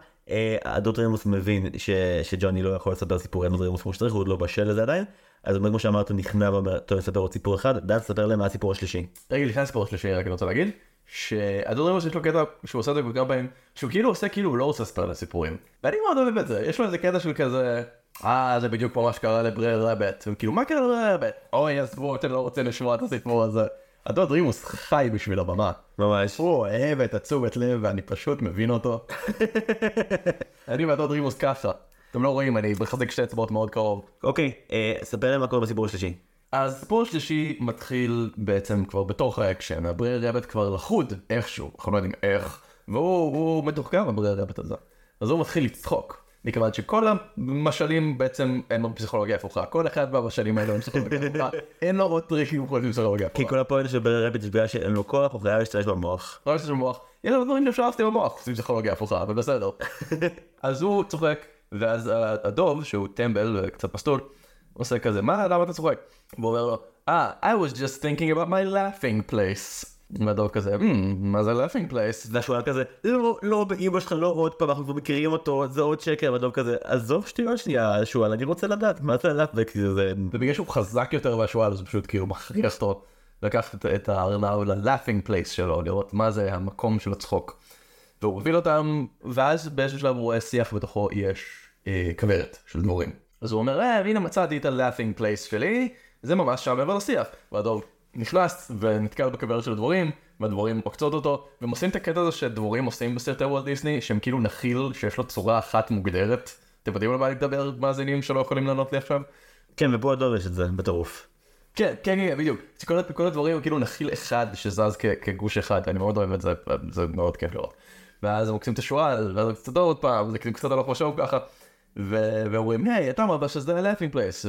הדוטרימוס מבין ש, שג'וני לא יכול לספר סיפורי הדוטרימוס כמו שצריך, הוא עוד לא בשל לזה עדיין. אז באמת כמו שאמרת, הוא נכנע ואומר, טוב, נספר עוד סיפור אחד, דן ספר להם מה הסיפור השלישי. רגע לפני הסיפור השלישי רק אני רוצה להגיד שהדורימוס יש לו קטע שהוא עושה את זה כל כך פעמים שהוא כאילו עושה כאילו הוא לא רוצה לספר לסיפורים ואני מאוד אוהב את זה יש לו איזה קטע של כזה אה זה בדיוק פה מה שקרה לברר רבט כאילו מה קרה לברר רבט אוי עזבו אתם לא רוצים לשמוע את הסיפור הזה. הדוד רימוס חי בשביל הבמה ממש. הוא אוהב את התשומת לב ואני פשוט מבין אותו. אני והדוד רימוס ככה אתם לא רואים אני מחזיק שתי אצבעות מאוד קרוב. אוקיי, אה, ספר להם מה קורה בסיפור השלישי. אז הסיפור השלישי מתחיל בעצם כבר בתוך האקשן, הברר רבט כבר לכוד איכשהו, אנחנו לא יודעים איך, והוא הוא מתוחכם הברר רבט הזה. אז הוא מתחיל לצחוק, מכיוון שכל המשלים בעצם אין לו פסיכולוגיה הפוכה, כל אחד מהמשלים האלה הוא פסיכולוגיה הפוכה, אין לו עוד טריקים חוץ מפסיכולוגיה כי הפוכה. כל הפועל של ברר רביט זה בגלל שאין לו כוח, הוא חייב להשתמש במוח. לא יש לו מוח, יש לו דברים שאפשר לעשות עם המוח, עושים פסיכולוגיה הפוכה, אבל בסדר. אז הוא צוחק, ואז הדוב, שהוא טמבל וקצת מסטול, עושה כזה, מה, למה אתה צוחק? והוא אומר לו, אה, I was just thinking about my laughing place. והדוב כזה, "Hmm, מה זה laughing place? והשועל כזה, לא, לא, באמא שלך, לא עוד פעם, אנחנו כבר מכירים אותו, זה עוד שקר, והדוב כזה, עזוב שטויות שנייה, שועל, אני רוצה לדעת, מה זה וכאילו זה... ובגלל שהוא חזק יותר מהשועל, הוא פשוט כאילו מכריח אותו לקחת את- הארנב ל-laughing place שלו, לראות מה זה המקום של הצחוק. והוא מוביל אותם, ואז באיזשהו שלב הוא רואה שיח בתוכו יש אה, כוורת של דבורים. אז הוא אומר, אה, הנה מצאתי את ה-laughing place שלי, זה ממש שם מעבר לשיח. והדוב נכנס ונתקל בכוורת של הדבורים, והדבורים עוקצות אותו, והם עושים את הקטע הזה שדבורים עושים בסרטי וולט דיסני, שהם כאילו נחיל שיש לו צורה אחת מוגדרת. אתם יודעים על מה אני מדבר, מאזינים שלא יכולים לענות לי עכשיו? כן, הדוב יש את זה, בטירוף. כן, כן, כן, בדיוק. כל, כל הדברים הם כאילו נחיל אחד שזז כ, כגוש אחד, אני מאוד אוהב את זה, זה מאוד כיף לראות. ואז הם עוקצים את השועל, ואז הם קצת עוד פעם, זה כאילו קצת הלוך ושוב ככה, ואומרים, היי, אתה אמרת שזה ה-laughing place,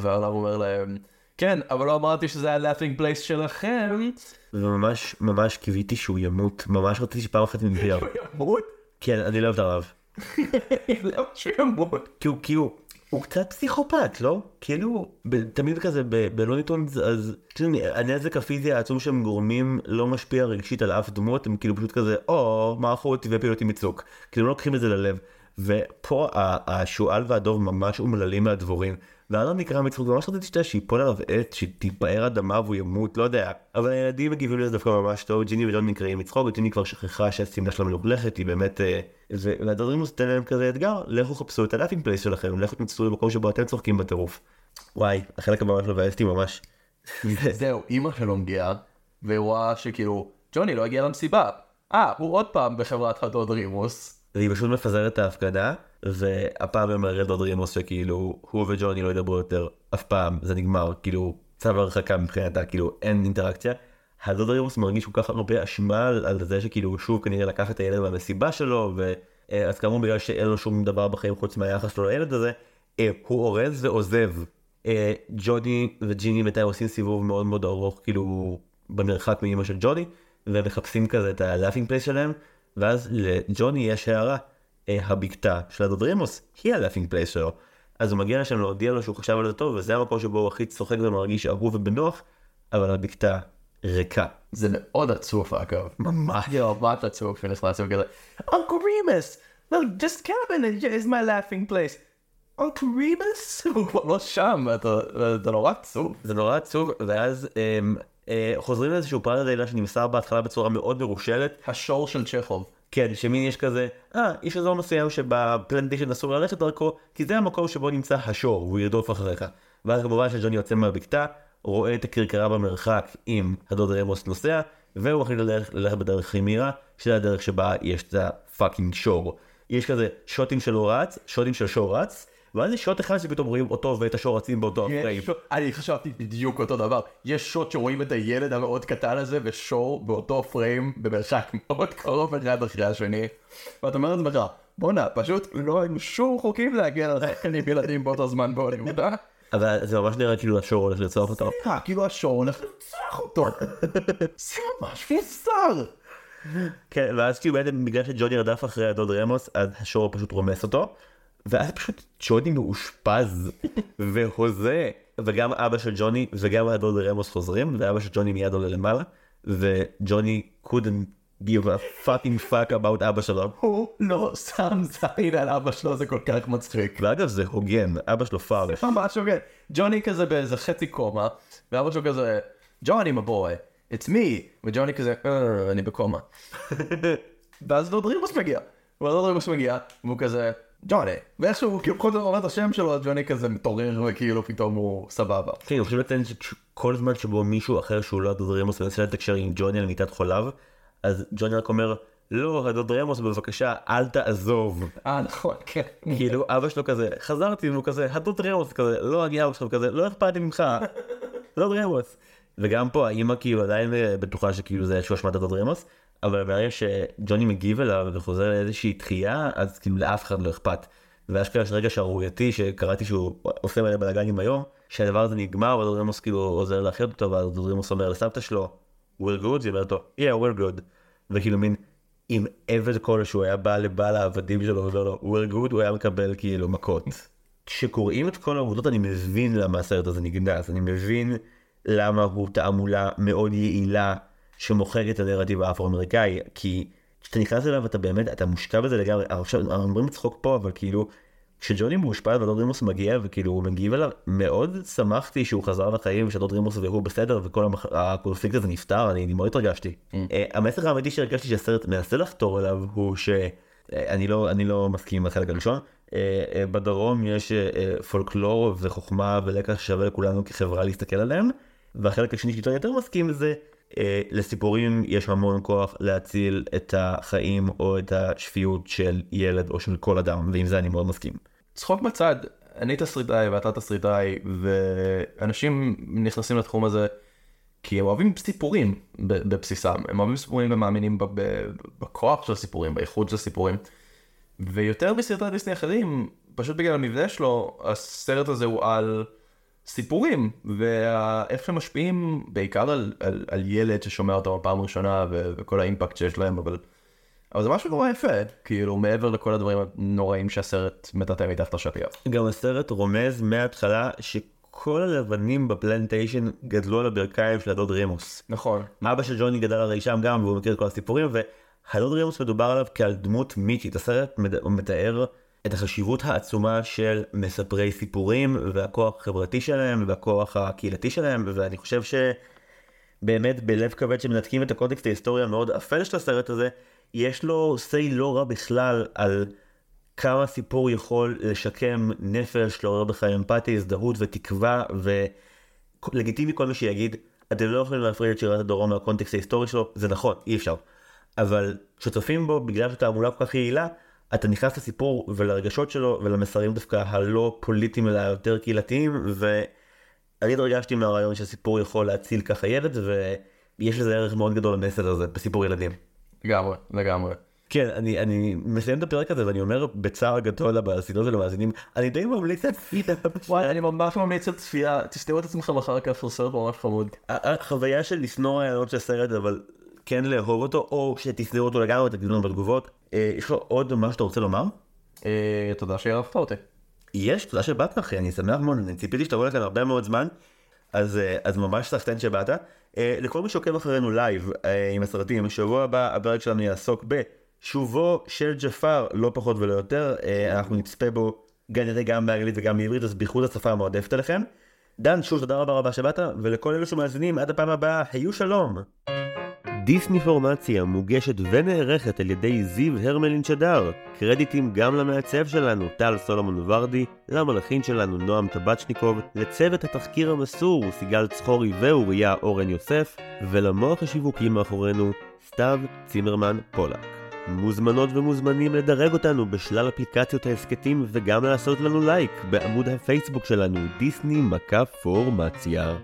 והעולם אומר להם, כן, אבל לא אמרתי שזה ה-laughing place שלכם. וממש, ממש קיוויתי שהוא ימות, ממש רציתי שפעם אחת הוא ימות. הוא ימות? כן, אני לא אוהב את הרב. למה שהוא ימות? כי הוא, כי הוא, הוא קצת פסיכופת, לא? כאילו, תמיד כזה בלוניטונס, אז כאילו, הנזק הפיזי העצום שהם גורמים לא משפיע רגשית על אף דמות, הם כאילו פשוט כזה, או, מערכו אותי והפילו אותי מצוק. כאילו, לא לוקחים את זה ללב. ופה השועל והדוב ממש אומללים מהדבורים. והאדם נקרע מצחוק, ממש רציתי שאתה שיפול עליו עץ, שתיפער אדמה והוא ימות, לא יודע. אבל הילדים מגיבים לזה דווקא ממש טוב, ג'יני ודון נקרעים מצחוק, וג'יני כבר שכחה שהשמלה שלה מלוכלכת, היא באמת... אה, ו- והדוד רימוס נתן להם כזה אתגר, לכו חפשו את ה laughing place שלכם, לכו תמצאו במקום שבו אתם צוחקים בטירוף. וואי, החלק הבא ממש מבאס אותי ממש. זהו, אימא שלו מגיעה, והיא רואה שכאילו, ג'וני לא הגיע למסיבה. אה, הוא עוד פעם בחברת הדוד רימוס. והיא פשוט מפזרת את ההפקדה, והפעם היא אומרת לדרימוס שכאילו, הוא וג'וני לא ידברו יותר אף פעם, זה נגמר, כאילו, צו הרחקה מבחינתה, כאילו, אין אינטראקציה. הדוד רימוס מרגיש כל כך הרבה אשמה על, זה שכאילו הוא שוב כנראה לקח את הילד מהמסיבה שלו, ואז כאמור בגלל שאין לו שום דבר בחיים חוץ מהיחס שלו לילד הזה, אה, הוא אורז ועוזב. אה, ג'וני וג'יני בינתיים עושים סיבוב מאוד מאוד ארוך, כאילו, במרחק מאמא של ג'וני, ומחפשים כזה את ה laughing place שלהם, ואז לג'וני יש הערה, הבקתה של הדוד רימוס היא ה laughing place שלו. אז הוא מגיע לשם להודיע לו שהוא חשב על זה טוב, וזה המקום שבו הוא הכי צוחק ומרגיש אהוב ובנוח, אבל הבקתה ריקה. זה מאוד עצוב אגב. ממש. מה אתה עצוב שנכנס וכזה, Uncle Remus, no, your cabin is my laughing place. Uncle Remus? הוא כבר לא שם, אתה- זה נורא עצוב. זה נורא עצוב, ואז הם, אה, חוזרים לאיזשהו פרט הלילה שנמסר בהתחלה בצורה מאוד מרושלת, השור של צ'כוב. כן, שמין יש כזה, אה, יש אזור מסוים שבפלנטיישן אסור ללכת דרכו, כי זה המקום שבו נמצא השור, והוא ירדוף אחריך. ואז כמובן שג'וני יוצא מהבקתה, רואה את הכרכרה במרחק עם הדוד רמוס נוסע, והוא מחליט ללכת, ללכת בדרך הכי מהירה, שזה הדרך שבה יש את הפאקינג שור. יש כזה שוטים של הוא רץ, שוטים של שור רץ, ואז יש שוט אחד שפתאום רואים אותו ואת השור רצים באותו הפריים. אני חשבתי בדיוק אותו דבר. יש שוט שרואים את הילד המאוד קטן הזה ושור באותו פריים במרחק מאוד קרוב אחד אחרי השני. ואתה אומר לעצמך, בואנה, פשוט לא היינו שום חוקים להגיע לשחקנים ילדים באותו זמן בהוליווד, אה? אבל זה ממש נראה כאילו השור הולך לרצוח אותו. אה, כאילו השור הולך לרצוח אותו. זה ממש מוזר. כן, ואז כאילו בעצם בגלל שג'וני רדף אחרי הדוד רמוס, אז השור פשוט רומס אותו. ואז פשוט ג'וני מאושפז והוזה, וגם אבא של ג'וני וגם הדוד רמוס חוזרים, ואבא של ג'וני מיד עולה למעלה, וג'וני couldn't give a fucking fuck about אבא שלו. הוא לא שם זין על אבא שלו, זה כל כך מצחיק. ואגב זה הוגן, אבא שלו פארש. ממש הוגן. ג'וני כזה באיזה חצי קומה, ואבא שלו כזה, ג'וני מבוי, it's me, וג'וני כזה, "אה, אני בקומה. ואז דוד רימוס מגיע, ודוד רימוס מגיע, והוא כזה, ג'וני, ואיכשהו, כאילו בכל זאת אומר את השם שלו, אז ג'וני כזה מתעורר, וכאילו פתאום הוא סבבה. כן, אני חושב לציין שכל זמן שבו מישהו אחר שהוא לא הדוד רמוס מנסה לתקשר עם ג'וני על מיטת חוליו, אז ג'וני רק אומר, לא, הדוד רמוס בבקשה אל תעזוב. אה, נכון, כן. כאילו אבא שלו כזה, חזרתי והוא כזה, הדוד רמוס כזה, לא אני אבא שלו כזה, לא אכפת לי ממך, דוד רמוס. וגם פה האמא כאילו עדיין אה, בטוחה שכאילו זה איזשהו אשמת הדוד רמוס, אבל ברגע שג'וני מגיב אליו וחוזר לאיזושהי דחייה, אז כאילו לאף אחד לא אכפת. ואשכרה יש רגע שערורייתי שקראתי שהוא עושה מלא בלאגנים היום, שהדבר הזה נגמר ודוד רמוס כאילו עוזר להחיות אותו, ואז דוד רמוס אומר לסבתא שלו, we're good, היא אומרת לו, yeah, we're good. וכאילו מין, אם עבד כלשהו היה בא לבעל העבדים שלו ואומר לו we're good הוא היה מקבל כאילו מכות. כשקוראים את כל העבודות אני מבין למה הסרט הזה נגנז אני מבין למה הוא תעמולה מאוד יעילה שמוכרת את הנרטיב האפרו-אמריקאי כי כשאתה נכנס אליו אתה באמת אתה מושקע בזה לגמרי. עכשיו אנחנו אומרים לצחוק פה אבל כאילו כשג'וני מאושפז ודוד רימוס מגיע וכאילו הוא מגיב אליו מאוד שמחתי שהוא חזר לחיים ושדוד רימוס והוא בסדר וכל המח... הקונפליקט הזה נפתר אני מאוד התרגשתי. אה, המסר האמיתי שהרגשתי שהסרט מנסה לחתור אליו הוא שאני לא אני לא מסכים עם החלק הראשון. אה, אה, בדרום יש אה, אה, פולקלור וחוכמה ולקח ששווה לכולנו כחברה להסתכל עליהם והחלק השני שאיתו אני יותר מסכים זה אה, לסיפורים יש המון כוח להציל את החיים או את השפיות של ילד או של כל אדם ועם זה אני מאוד מסכים. צחוק בצד, אני תסריטאי ואתה תסריטאי, ואנשים נכנסים לתחום הזה כי הם אוהבים סיפורים בבסיסם, הם אוהבים סיפורים ומאמינים בכוח של הסיפורים, באיכות של הסיפורים. ויותר מסרטי דיסני אחרים, פשוט בגלל המבנה שלו, הסרט הזה הוא על סיפורים, ואיך שהם משפיעים בעיקר על, על, על ילד ששומע אותם בפעם ראשונה, ו- וכל האימפקט שיש להם, אבל... אבל זה משהו נורא יפה, כאילו מעבר לכל הדברים הנוראים שהסרט מטאטא מתחת לשטיח. גם הסרט רומז מההתחלה שכל הלבנים בפלנטיישן גדלו על הברכיים של הדוד רימוס. נכון. אבא של ג'וני גדל הרי שם גם והוא מכיר את כל הסיפורים והדוד רימוס מדובר עליו כעל דמות מיתית. הסרט מד- מתאר את החשיבות העצומה של מספרי סיפורים והכוח החברתי שלהם והכוח הקהילתי שלהם ואני חושב שבאמת בלב כבד שמנתקים את הקונטקסט ההיסטורי המאוד אפל של הסרט הזה יש לו say לא רע בכלל על כמה סיפור יכול לשקם נפש, לעורר בך אמפתיה, הזדהות ותקווה ולגיטימי כל מי שיגיד אתם לא יכולים להפריד את שירת הדרום מהקונטקסט ההיסטורי שלו, זה נכון, אי אפשר. אבל כשצופים בו בגלל שהתעמולה כל כך יעילה, אתה נכנס לסיפור ולרגשות שלו ולמסרים דווקא הלא פוליטיים אלא יותר קהילתיים ואני התרגשתי מהרעיון שהסיפור יכול להציל ככה ילד ויש לזה ערך מאוד גדול למסר הזה בסיפור ילדים. לגמרי, לגמרי. כן, אני, אני מסיים את הפרק הזה ואני אומר בצער גדול למאזינות ולמאזינים, אני די ממליץ להצפייה. וואי, אני ממש ממליץ על צפייה, תסתכלו את עצמכם אחר כך, הוא סרט ממש חמוד. החוויה של לשנוא רעיונות של סרט אבל כן לאהוב אותו או שתשנאו אותו לגמרי תגידו לנו בתגובות. אה, יש לו עוד מה שאתה רוצה לומר? אה, תודה שאירחת אותי. יש, תודה שבאת אחי, אני שמח מאוד, אני ציפיתי שתבוא לכאן הרבה מאוד זמן, אז, אה, אז ממש סחטיין שבאת. לכל מי שעוקב אחרינו live עם הסרטים, שבוע הבא הפרק שלנו יעסוק בשובו של ג'פר, לא פחות ולא יותר, אנחנו נצפה בו כנראה גם באנגלית וגם בעברית, אז בייחוד השפה המועדפת עליכם. דן, שוב תודה רבה רבה שבאת, ולכל אלו שמאזינים, עד הפעם הבאה, היו שלום. דיסני פורמציה מוגשת ונערכת על ידי זיו הרמלין שדר. קרדיטים גם למעצב שלנו, טל סולומון ורדי, למלחין שלנו, נועם טבצ'ניקוב, לצוות התחקיר המסור, סיגל צחורי ואוריה אורן יוסף, ולמוח השיווקי מאחורינו, סתיו צימרמן פולק. מוזמנות ומוזמנים לדרג אותנו בשלל אפליקציות ההסכתים וגם לעשות לנו לייק בעמוד הפייסבוק שלנו, דיסני מכה פורמציה.